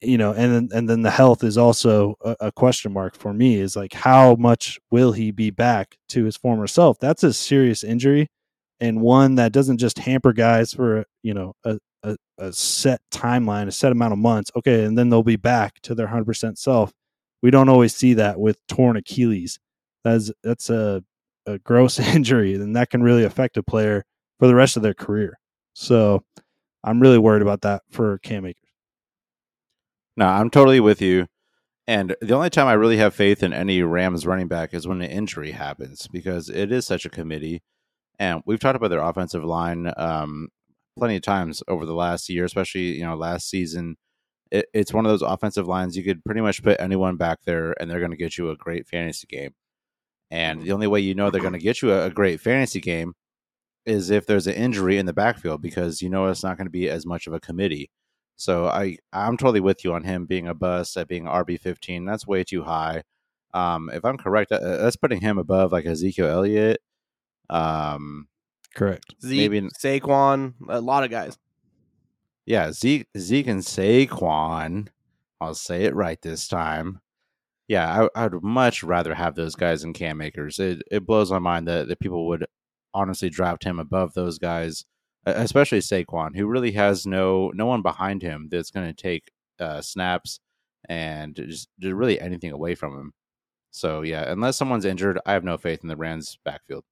you know, and then, and then the health is also a, a, question mark for me. Is like how much will he be back to his former self? That's a serious injury, and one that doesn't just hamper guys for you know a, a, a set timeline, a set amount of months. Okay, and then they'll be back to their hundred percent self. We don't always see that with torn Achilles. That's that's a a gross injury, and that can really affect a player for the rest of their career. So I'm really worried about that for Cam Akers. No, I'm totally with you. And the only time I really have faith in any Rams running back is when an injury happens because it is such a committee. And we've talked about their offensive line um, plenty of times over the last year, especially you know last season. It, it's one of those offensive lines you could pretty much put anyone back there, and they're going to get you a great fantasy game. And the only way you know they're going to get you a, a great fantasy game is if there's an injury in the backfield because you know it's not going to be as much of a committee. So I I'm totally with you on him being a bust at being RB fifteen. That's way too high. Um, if I'm correct, uh, that's putting him above like Ezekiel Elliott. Um, correct. Zeke, maybe Saquon, a lot of guys. Yeah, Zeke, Zeke and Saquon. I'll say it right this time. Yeah, I, would much rather have those guys than Cam Akers. It it blows my mind that, that people would honestly draft him above those guys, especially Saquon, who really has no no one behind him that's going to take uh, snaps and just really anything away from him. So yeah, unless someone's injured, I have no faith in the Rams backfield.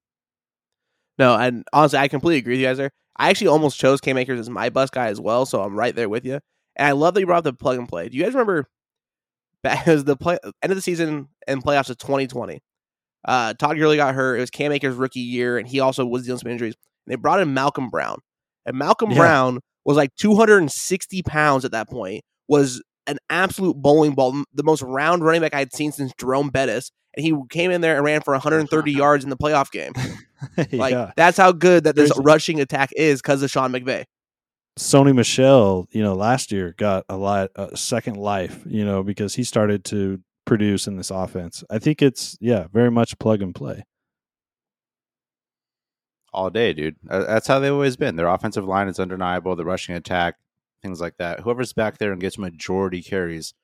No, and honestly, I completely agree with you guys there. I actually almost chose Cam Akers as my bus guy as well, so I'm right there with you. And I love that you brought up the plug and play. Do you guys remember back the play end of the season and playoffs of 2020? Uh, Todd Gurley got hurt. It was Cam Akers' rookie year, and he also was dealing with some injuries. And they brought in Malcolm Brown, and Malcolm yeah. Brown was like 260 pounds at that point. Was an absolute bowling ball, the most round running back I had seen since Jerome Bettis. And he came in there and ran for 130 yards in the playoff game. Like yeah. that's how good that this There's, rushing attack is because of Sean McVay. Sony Michel, you know, last year got a lot a second life, you know, because he started to produce in this offense. I think it's yeah, very much plug and play. All day, dude. That's how they've always been. Their offensive line is undeniable. The rushing attack, things like that. Whoever's back there and gets majority carries,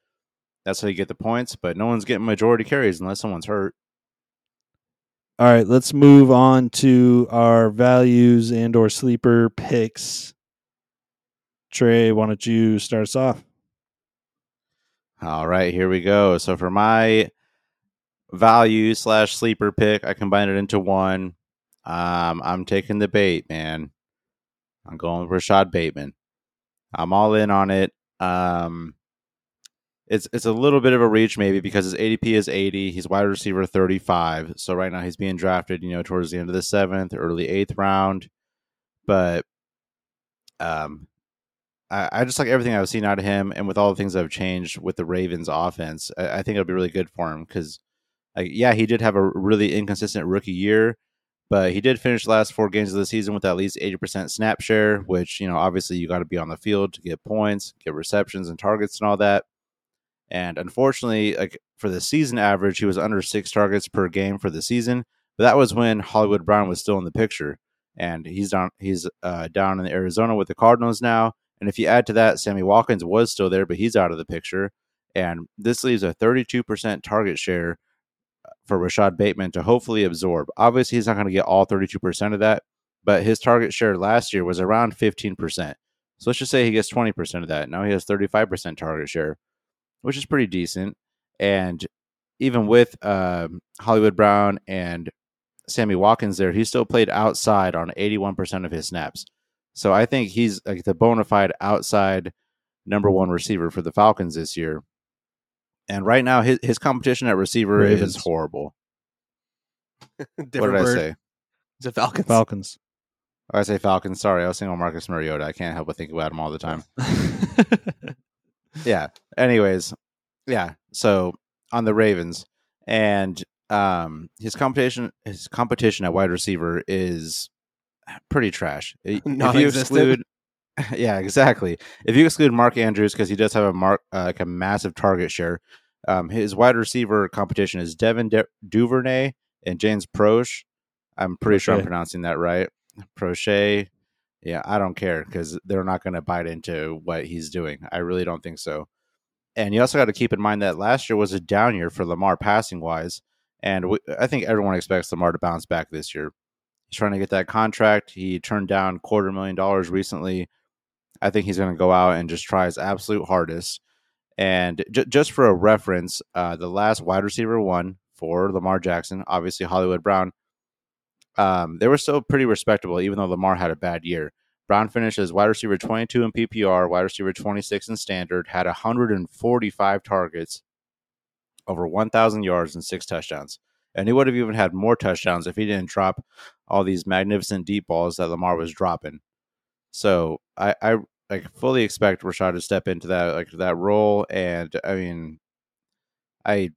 that's how you get the points. But no one's getting majority carries unless someone's hurt. All right, let's move on to our values and or sleeper picks. Trey, why don't you start us off? All right, here we go. So for my value slash sleeper pick, I combined it into one. Um, I'm taking the bait, man. I'm going with Rashod Bateman. I'm all in on it. Um, it's it's a little bit of a reach maybe because his ADP is 80. He's wide receiver 35. So right now he's being drafted, you know, towards the end of the seventh, early eighth round. But um, I, I, just like everything I've seen out of him, and with all the things that have changed with the Ravens' offense, I, I think it'll be really good for him because, like, yeah, he did have a really inconsistent rookie year, but he did finish the last four games of the season with at least eighty percent snap share, which you know obviously you got to be on the field to get points, get receptions and targets and all that. And unfortunately, like for the season average, he was under six targets per game for the season. But that was when Hollywood Brown was still in the picture, and he's down. He's uh, down in Arizona with the Cardinals now. And if you add to that, Sammy Watkins was still there, but he's out of the picture. And this leaves a 32% target share for Rashod Bateman to hopefully absorb. Obviously, he's not going to get all 32% of that, but his target share last year was around 15%. So let's just say he gets 20% of that. Now he has 35% target share, which is pretty decent. And even with um, Hollywood Brown and Sammy Watkins there, he still played outside on 81% of his snaps. So I think he's like the bona fide outside number one receiver for the Falcons this year. And right now, his, his competition at receiver Ravens. is horrible. What did I say? It's a Falcons. Falcons. Oh, I say Falcons. Sorry, I was thinking of Marcus Mariota. I can't help but think about him all the time. yeah. Anyways, yeah. So on the Ravens, and um, his competition, his competition at wide receiver is pretty trash. I- If you exclude, yeah, exactly. If you exclude Mark Andrews because he does have a mark uh, like a massive target share, um, his wide receiver competition is Devin De- Duvernay and James Proche. I'm pretty sure I'm pronouncing that right. Proche. Yeah, I don't care because they're not going to bite into what he's doing. I really don't think so. And you also got to keep in mind that last year was a down year for Lamar passing wise, and we, I think everyone expects Lamar to bounce back this year. He's trying to get that contract. He turned down quarter million dollars recently. I think he's going to go out and just try his absolute hardest. And j- just for a reference, uh, the last wide receiver one for Lamar Jackson, obviously Hollywood Brown, um, they were still pretty respectable, even though Lamar had a bad year. Brown finishes wide receiver 22 in PPR, wide receiver 26 in standard, had 145 targets, over 1,000 yards, and six touchdowns. And he would have even had more touchdowns if he didn't drop all these magnificent deep balls that Lamar was dropping. So I, I like fully expect Rashod to step into that like that role, and I mean, I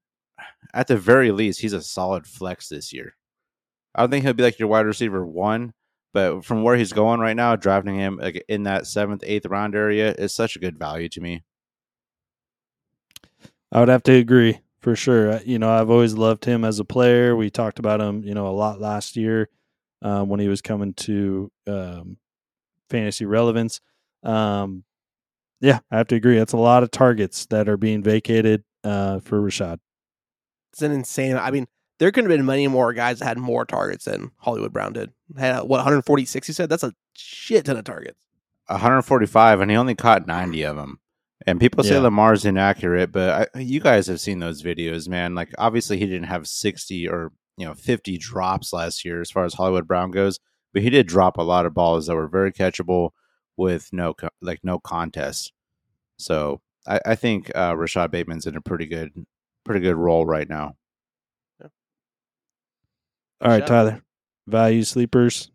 at the very least he's a solid flex this year. I don't think he'll be like your wide receiver one, but from where he's going right now, drafting him like in that seventh, eighth round area is such a good value to me. I would have to agree for sure. You know, I've always loved him as a player. We talked about him, you know, a lot last year um, when he was coming to um, fantasy relevance. Um, yeah, I have to agree. That's a lot of targets that are being vacated uh, for Rashod. It's an insane. I mean, there could have been many more guys that had more targets than Hollywood Brown did. Had uh, what 146? You said that's a shit ton of targets. 145, and he only caught 90 of them. And people say Yeah. Lamar's inaccurate, but I, you guys have seen those videos, man. Like, obviously, he didn't have 60 or you know 50 drops last year as far as Hollywood Brown goes, but he did drop a lot of balls that were very catchable with no co- like no contest. So I, I think uh, Rashod Bateman's in a pretty good pretty good role right now. All right, Shout- Tyler. Value sleepers.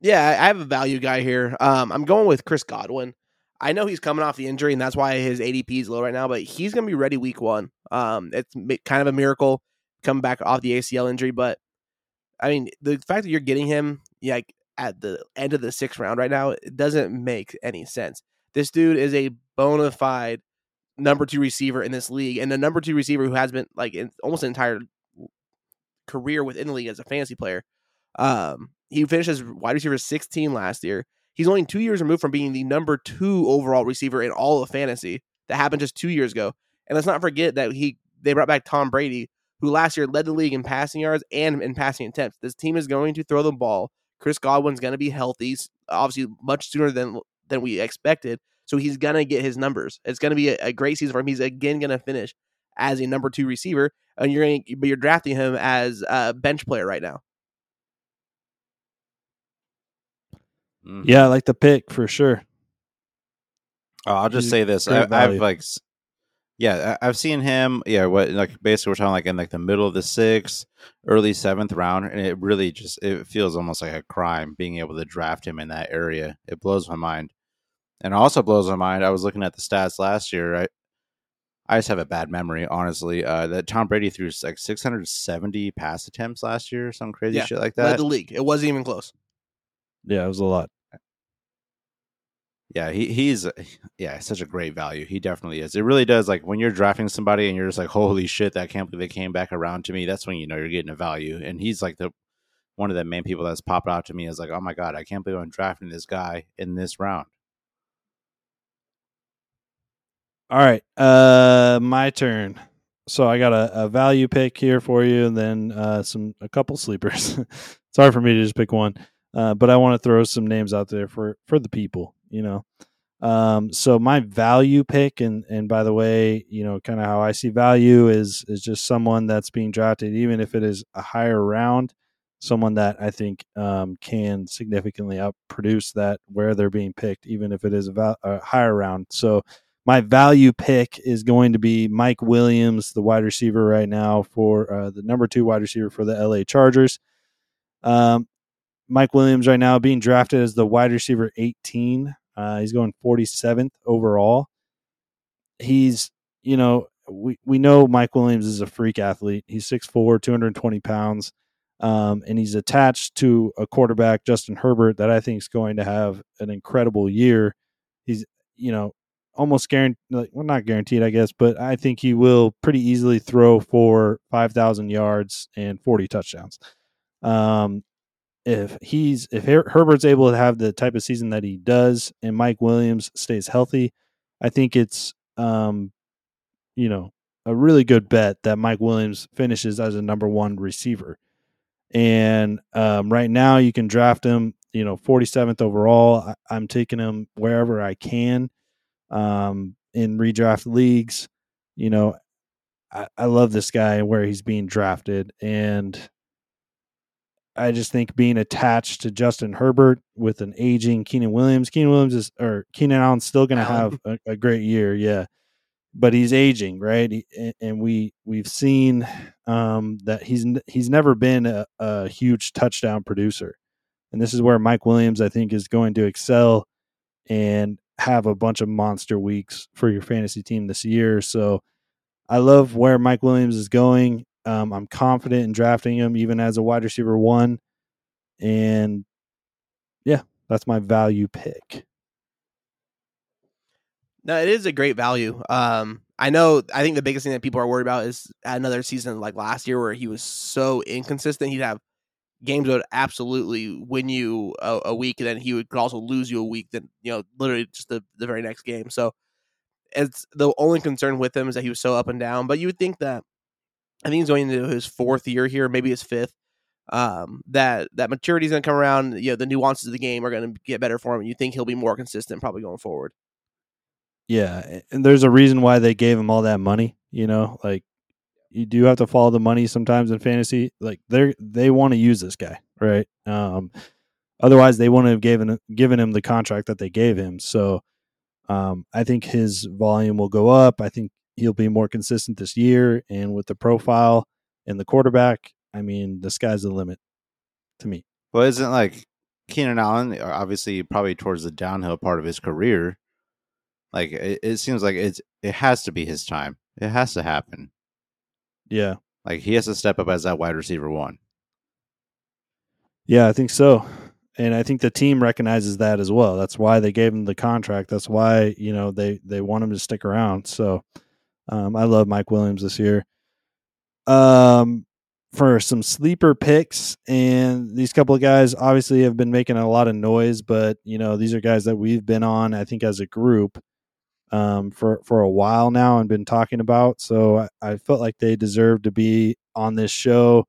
Yeah, I I have a value guy here. Um, I'm going with Chris Godwin. I know he's coming off the injury, and that's why his ADP is low right now. But he's going to be ready week one. Um, it's kind of a miracle coming back off the ACL injury. But I mean, the fact that you're getting him yeah, like at the end of the sixth round right now, it doesn't make any sense. This dude is a bona fide number two receiver in this league, and the number two receiver who has been like in almost an entire career within the league as a fantasy player. Um, he finished as wide receiver 16 last year. He's only two years removed from being the number two overall receiver in all of fantasy. That happened just two years ago. And let's not forget that he they brought back Tom Brady, who last year led the league in passing yards and in passing attempts. This team is going to throw the ball. Chris Godwin's going to be healthy, obviously much sooner than than we expected. So he's going to get his numbers. It's going to be a, a great season for him. He's again going to finish as a number two receiver, and you're gonna, but you're drafting him as a bench player right now. Mhm. Yeah, I like the pick for sure. Oh, I'll just He's say this: I, I've like, s- yeah, I- I've seen him. Yeah, what like basically we're talking like in like the middle of the sixth, early seventh round, and it really just it feels almost like a crime being able to draft him in that area. It blows my mind, and it also blows my mind. I was looking at the stats last year. I I just have a bad memory, honestly. Uh, that Tom Brady threw like 670 pass attempts last year, or some crazy Yeah, shit like Led that. the league. It wasn't even close. Yeah, it was a lot. Yeah, he he's yeah, such a great value. He definitely is. It really does like when you're drafting somebody and you're just like, holy shit, that can't believe they came back around to me. That's when you know you're getting a value. And he's like the one of the main people that's popped out to me is like, oh my god, I can't believe I'm drafting this guy in this round. All right, uh, my turn. So I got a, a value pick here for you, and then uh, some a couple sleepers. it's hard for me to just pick one, uh, but I want to throw some names out there for for the people. You know, um, so my value pick, and and by the way, you know, kind of how I see value is is just someone that's being drafted, even if it is a higher round, someone that I think um, can significantly outproduce that where they're being picked, even if it is a, val- a higher round. So my value pick is going to be Mike Williams, the wide receiver right now for uh, the number two wide receiver for the LA Chargers. Um, Mike Williams right now being drafted as the wide receiver 18. Uh, he's going 47th overall. He's, you know, we, we know Mike Williams is a freak athlete. He's 6'4, 220 pounds. Um, and he's attached to a quarterback, Justin Herbert, that I think is going to have an incredible year. He's, you know, almost guaranteed, well, not guaranteed, I guess, but I think he will pretty easily throw for 5,000 yards and 40 touchdowns. Um, if he's if Her- Herbert's able to have the type of season that he does, and Mike Williams stays healthy, I think it's um, you know, a really good bet that Mike Williams finishes as a number one receiver. And um, right now, you can draft him, you know, 47th overall. I, I'm taking him wherever I can um, in redraft leagues. You know, I, I love this guy and where he's being drafted, and I just think being attached to Justin Herbert with an aging Keenan Williams, Keenan Williams is or Keenan Allen's still going to have a, a, great year, yeah, but he's aging, right? He, and we we've seen um, that he's he's never been a, a huge touchdown producer, and this is where Mike Williams I think is going to excel. And have a bunch of monster weeks for your fantasy team this year. So I love where Mike Williams is going. Um, I'm confident in drafting him even as a wide receiver one. And yeah, that's my value pick. No, it is a great value. Um, I know. I think the biggest thing that people are worried about is another season like last year where he was so inconsistent. He'd have games would absolutely win you a, a, week, and then he would could also lose you a week. Then you know, literally just the the very next game. So it's the only concern with him is that he was so up and down. But you would think that I think he's going into his fourth year here, maybe his fifth. Um, that that maturity is going to come around. You know, the nuances of the game are going to get better for him. You think he'll be more consistent, probably going forward. Yeah, and there's a reason why they gave him all that money. You know, like you do have to follow the money sometimes in fantasy. Like they they want to use this guy, right? Um, otherwise, they wouldn't have given given him the contract that they gave him. So, um, I think his volume will go up. I think he'll be more consistent this year, and with the profile and the quarterback, I mean, the sky's the limit to me. Well, isn't like Keenan Allen uh, obviously probably towards the downhill part of his career? Like it, it seems like it's it has to be his time. It has to happen. Yeah. Like he has to step up as that wide receiver one. Yeah, I think so. And I think the team recognizes that as well. That's why they gave him the contract. That's why, you know, they they want him to stick around. So um, I love Mike Williams this year. Um for some sleeper picks and these couple of guys obviously have been making a lot of noise, but you know, these are guys that we've been on, I think, as a group um, for for a while now and been talking about. So I, I, felt like they deserved to be on this show.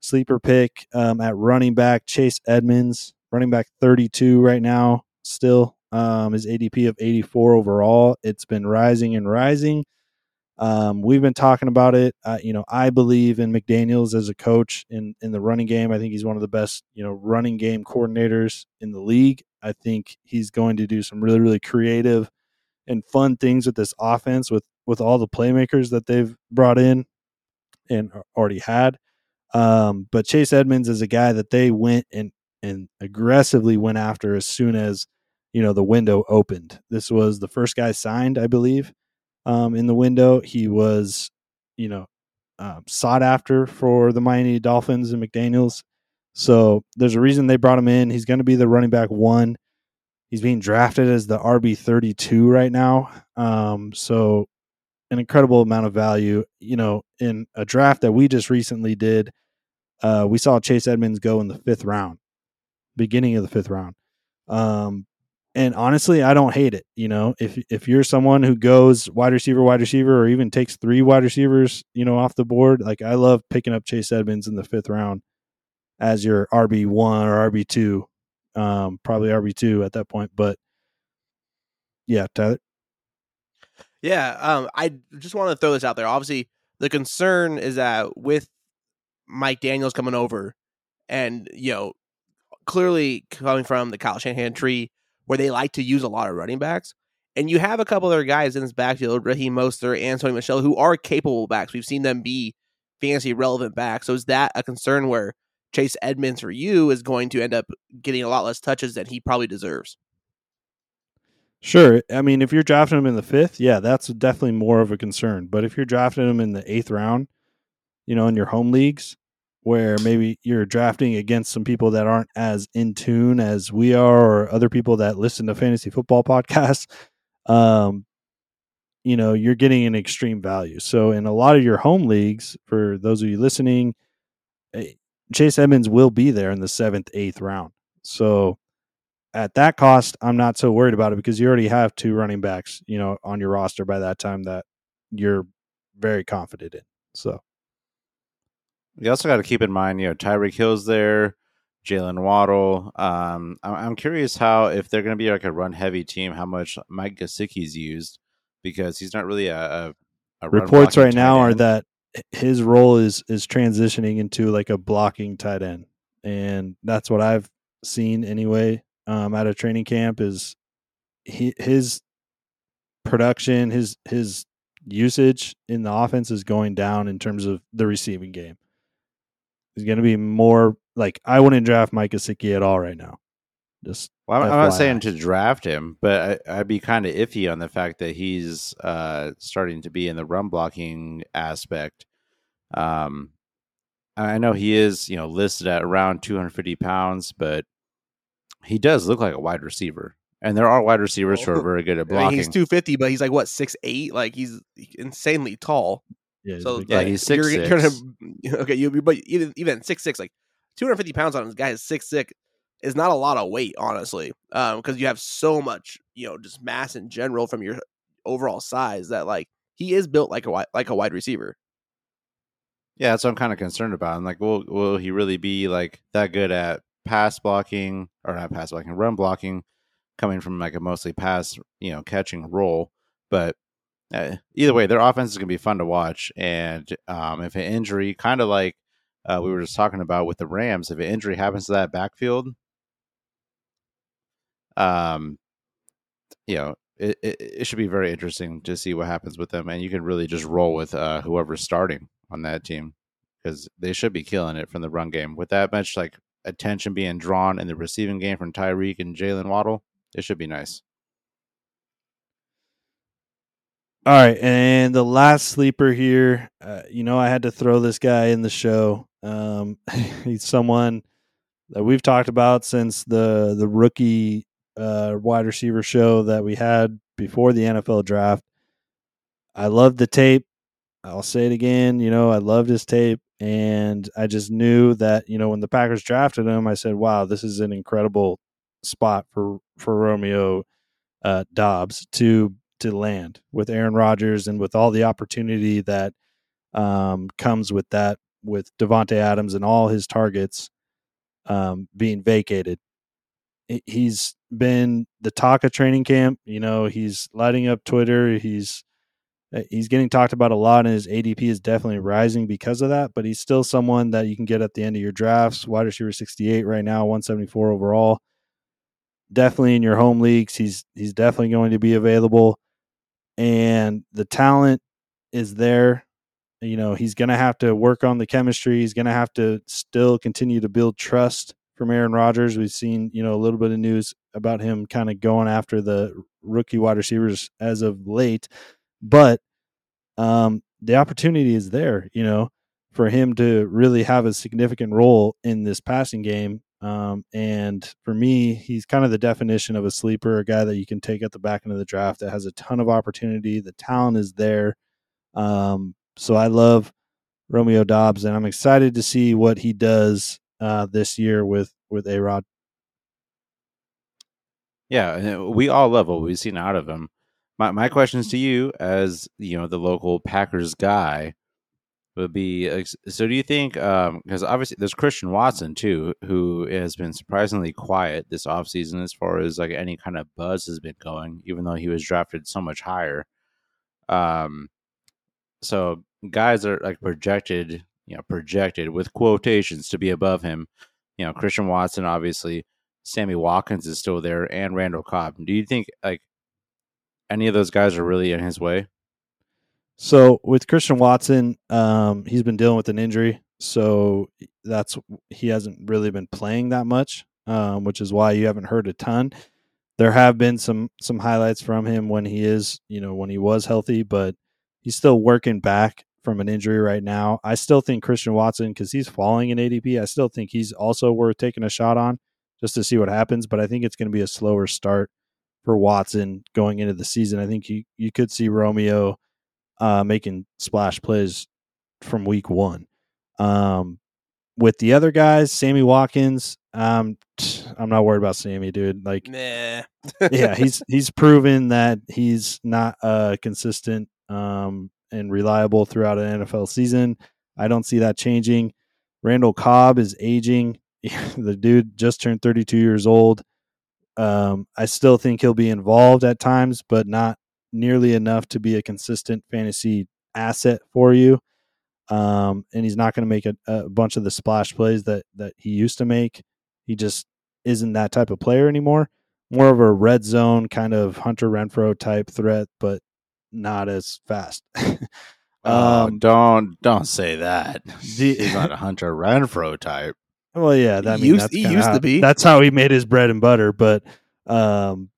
Sleeper pick um, at running back Chase Edmonds, running back 32 right now. Still, um, his ADP of 84 overall. It's been rising and rising. Um, we've been talking about it. Uh, you know, I believe in McDaniel's as a coach in in the running game. I think he's one of the best, you know, running game coordinators in the league. I think he's going to do some really, really creative and fun things with this offense with with all the playmakers that they've brought in and already had. Um, but Chase Edmonds is a guy that they went and and aggressively went after as soon as you know the window opened. This was the first guy signed, I believe, um, in the window. He was, you know, uh, sought after for the Miami Dolphins and McDaniel's. So there's a reason they brought him in. He's going to be the running back one. He's being drafted as the RB thirty two right now. Um, so an incredible amount of value. You know, in a draft that we just recently did, uh, we saw Chase Edmonds go in the fifth round, beginning of the fifth round. Um, and honestly, I don't hate it. You know, if if you're someone who goes wide receiver, wide receiver, or even takes three wide receivers, you know, off the board, like I love picking up Chase Edmonds in the fifth round as your RB one or RB two, um, probably RB two at that point. But yeah, Tyler. Yeah, um, I just want to throw this out there. Obviously, the concern is that with Mike Daniels coming over, and you know, clearly coming from the Kyle Shanahan tree, where they like to use a lot of running backs, and you have a couple other guys in this backfield, Raheem Mostert and Sony Michel, who are capable backs. We've seen them be fantasy relevant backs. So is that a concern where Chase Edmonds for you is going to end up getting a lot less touches than he probably deserves? Sure. I mean, if you're drafting him in the fifth, yeah, that's definitely more of a concern. But if you're drafting him in the eighth round, you know, in your home leagues, where maybe you're drafting against some people that aren't as in tune as we are, or other people that listen to fantasy football podcasts, um, you know, you're getting an extreme value. So in a lot of your home leagues, for those of you listening, eh, Chase Edmonds will be there in the seventh, eighth round. So at that cost, I'm not so worried about it because you already have two running backs, you know, on your roster by that time that you're very confident in. So you also got to keep in mind, you know, Tyreek Hill's there, Jaylen Waddle. Um, I'm curious how if they're going to be like a run heavy team, how much Mike Gesicki's used because he's not really a, a, a reports right now are that his role is is transitioning into like a blocking tight end, and that's what I've seen anyway um, out of training camp is he, his production, his his usage in the offense is going down in terms of the receiving game. He's going to be more like I wouldn't draft Mike Gesicki at all right now. Just well, I'm, I'm not saying to draft him, but I, would be kind of iffy on the fact that he's uh, starting to be in the run blocking aspect. Um, I know he is, you know, listed at around 250 pounds, but he does look like a wide receiver. And there are wide receivers who are very good at blocking. I mean, he's 250, but he's like what six eight? Like he's insanely tall. Yeah, so yeah, like, he's six you're, six. You're gonna, okay, you but even even six six, like 250 pounds on this guy is six six is not a lot of weight, honestly, Um, because um, you have so much, you know, just mass in general from your overall size that like he is built like a wide, like a wide receiver. Yeah, that's what I'm kind of concerned about. I'm like, will will he really be like that good at pass blocking or not pass blocking, run blocking, coming from like a mostly pass, you know, catching role. But uh, either way, their offense is going to be fun to watch. And um, if an injury, kind of like uh, we were just talking about with the Rams, if an injury happens to that backfield, um, you know, it, it, it, should be very interesting to see what happens with them. And you can really just roll with uh, whoever's starting on that team because they should be killing it from the run game with that much like attention being drawn in the receiving game from Tyreek and Jaylen Waddle, it should be nice. All right, and the last sleeper here, uh, you know, I had to throw this guy in the show. Um, he's someone that we've talked about since the the rookie uh, wide receiver show that we had before the NFL draft. I love the tape. I'll say it again. You know, I loved his tape. And I just knew that, you know, when the Packers drafted him, I said, wow, this is an incredible spot for, for Romeo uh, Doubs to to land with Aaron Rodgers and with all the opportunity that um, comes with that, with Davante Adams and all his targets um, being vacated. He's been the talk of training camp. You know, he's lighting up Twitter. He's uh, he's getting talked about a lot, and his ADP is definitely rising because of that. But he's still someone that you can get at the end of your drafts. Wide receiver 68 right now, 174 overall. Definitely in your home leagues, he's he's definitely going to be available, and the talent is there. You know, he's going to have to work on the chemistry. He's going to have to still continue to build trust from Aaron Rodgers. We've seen, you know, a little bit of news about him kind of going after the rookie wide receivers as of late but um, the opportunity is there, you know, for him to really have a significant role in this passing game Um, and for me, he's kind of the definition of a sleeper, a guy that you can take at the back end of the draft that has a ton of opportunity. The talent is there. Um, so I love Romeo Doubs, and I'm excited to see what he does uh, this year with with A Rod. Yeah, we all love what we've seen out of him. My my questions to you, as you know, the local Packers guy, would be: so do you think? Because obviously, there's Christian Watson too, who has been surprisingly quiet this offseason as far as like any kind of buzz has been going, even though he was drafted so much higher. Um, so guys are like projected, you know, projected with quotations to be above him. You know, Christian Watson, obviously, Sammy Watkins is still there, and Randall Cobb. Do you think like any of those guys are really in his way? So with Christian Watson, um, he's been dealing with an injury, so that's he hasn't really been playing that much, um, which is why you haven't heard a ton. There have been some some highlights from him when he is, you know, when he was healthy, but he's still working back from an injury right now. I still think Christian Watson, because he's falling in ADP, I still think he's also worth taking a shot on just to see what happens. But I think it's going to be a slower start for Watson going into the season. I think you you could see Romeo uh, making splash plays from week one. Um, with the other guys, Sammy Watkins, um, I'm not worried about Sammy, dude. Like, Nah. yeah, he's he's proven that he's not uh, consistent um, and reliable throughout an NFL season. I don't see that changing. Randall Cobb is aging. the dude just turned 32 years old. Um, I still think he'll be involved at times, but not nearly enough to be a consistent fantasy asset for you. Um, and he's not going to make a, a bunch of the splash plays that that he used to make. He just isn't that type of player anymore. More of a red zone kind of Hunter Renfrow type threat, but not as fast. Oh, um, don't don't say that. the- He's not a Hunter Renfrow type. well, yeah, that, I He mean, used- he used to be. That's how he made his bread and butter. But um,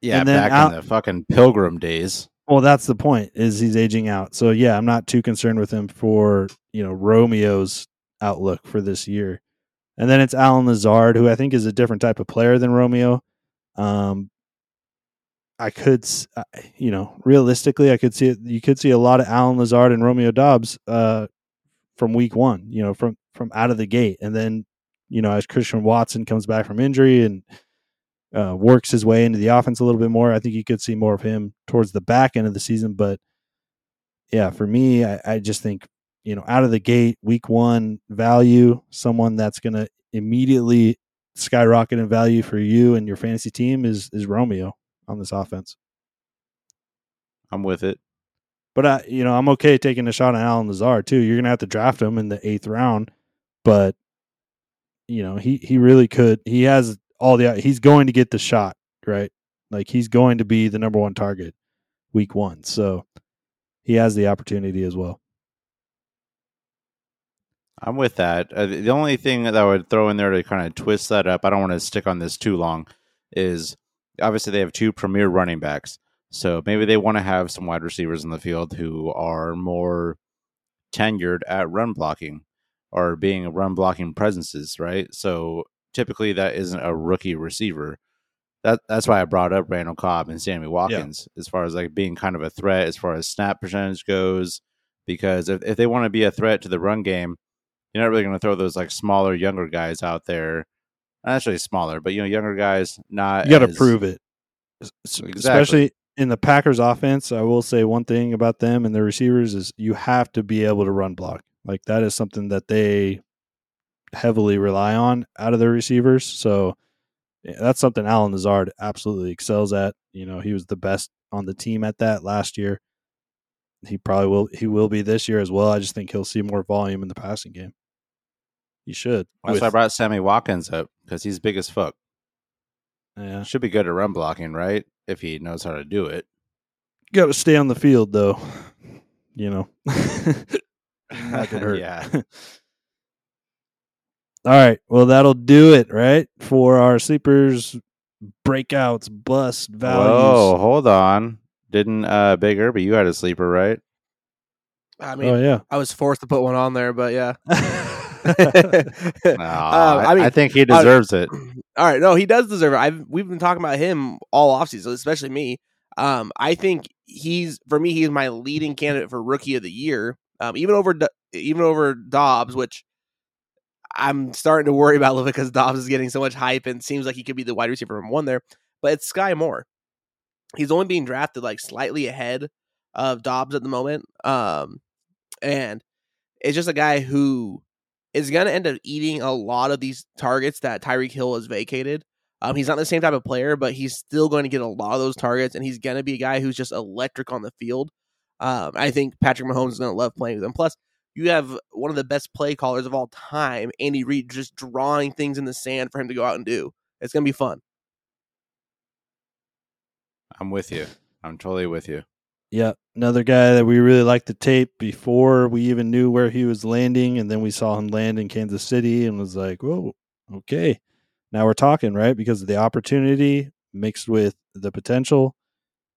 Yeah, And then back out- in the fucking Pilgrim days. Well, that's the point. Is he's aging out. So yeah, I'm not too concerned with him for you know Romeo's outlook for this year. And then it's Allen Lazard, who I think is a different type of player than Romeo. Um, I could, you know, realistically, I could see it. You could see a lot of Allen Lazard and Romeo Doubs uh, from week one. You know, from from out of the gate, and then you know, as Christian Watson comes back from injury and uh, works his way into the offense a little bit more. I think you could see more of him towards the back end of the season. But yeah, for me, I, I just think you know out of the gate, week one value, someone that's going to immediately skyrocket in value for you and your fantasy team is is Romeo on this offense. I'm with it. But I, you know, I'm okay taking a shot on Allen Lazard too. You're gonna have to draft him in the eighth round, but you know, he he really could. He has all the. He's going to get the shot, right? Like he's going to be the number one target week one, so he has the opportunity as well. I'm with that. Uh, the only thing that I would throw in there to kind of twist that up, I don't want to stick on this too long, is obviously they have two premier running backs. So maybe they want to have some wide receivers in the field who are more tenured at run blocking or being run blocking presences, right? So typically that isn't a rookie receiver. That that's why I brought up Randall Cobb and Sammy Watkins as far as like being kind of a threat as far as snap percentage goes. Because if, if they want to be a threat to the run game, you're not really going to throw those like smaller, younger guys out there. Actually smaller, but you know, younger guys. Not You got to prove it, Exactly. especially in the Packers offense. I will say one thing about them and their receivers is you have to be able to run block. Like that is something that they heavily rely on out of their receivers. So yeah, that's something Allen Lazard absolutely excels at. You know, he was the best on the team at that last year. He probably will. He will be this year as well. I just think he'll see more volume in the passing game. He should. That's with- why I brought Sammy Watkins up because he's big as fuck. yeah. Should be good at run blocking, right? If he knows how to do it. got to stay on the field though you know that could hurt Yeah. all right well that'll do it right for our sleepers breakouts bust values Whoa, hold on. Didn't uh Big Irby, you had a sleeper, right? I mean, oh yeah I was forced to put one on there, but yeah. No, Um, I, I think he deserves it. All right, no, he does deserve it. I've we've been talking about him all offseason, especially me. Um, I think he's for me, he's my leading candidate for rookie of the year. Um, even over even over Doubs, which I'm starting to worry about because Doubs is getting so much hype and seems like he could be the wide receiver from one there. But it's Skyy Moore. He's only being drafted like slightly ahead of Doubs at the moment. Um, and it's just a guy who is going to end up eating a lot of these targets that Tyreek Hill has vacated. Um, he's not the same type of player, but he's still going to get a lot of those targets, and he's going to be a guy who's just electric on the field. Um, I think Patrick Mahomes is going to love playing with him. Plus, you have one of the best play callers of all time, Andy Reid, just drawing things in the sand for him to go out and do. It's going to be fun. I'm with you. I'm totally with you. Yeah, another guy that we really liked the tape before we even knew where he was landing, and then we saw him land in Kansas City and was like, "Whoa, okay, now we're talking, right?" Because of the opportunity mixed with the potential,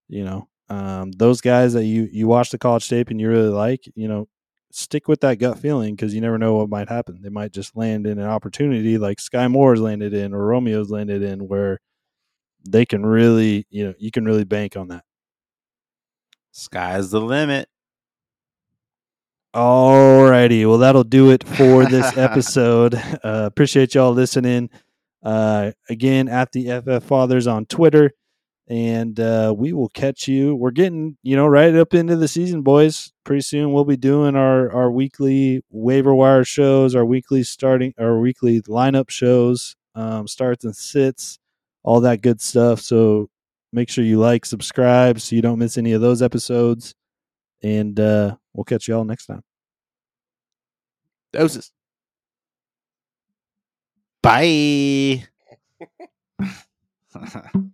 you know, um, those guys that you you watch the college tape and you really like, you know, stick with that gut feeling because you never know what might happen. They might just land in an opportunity like Skyy Moore's landed in or Romeo's landed in, where they can really, you know, you can really bank on that. Sky's the limit. Alrighty, well that'll do it for this episode. Uh, appreciate y'all listening. Uh, again, at the FF Fathers on Twitter, and uh, we will catch you. We're getting you know right up into the season, boys. Pretty soon we'll be doing our our weekly waiver wire shows, our weekly starting, our weekly lineup shows, um, starts and sits, all that good stuff. So make sure you like, subscribe, so you don't miss any of those episodes. And uh, we'll catch you all next time. Doses. Bye.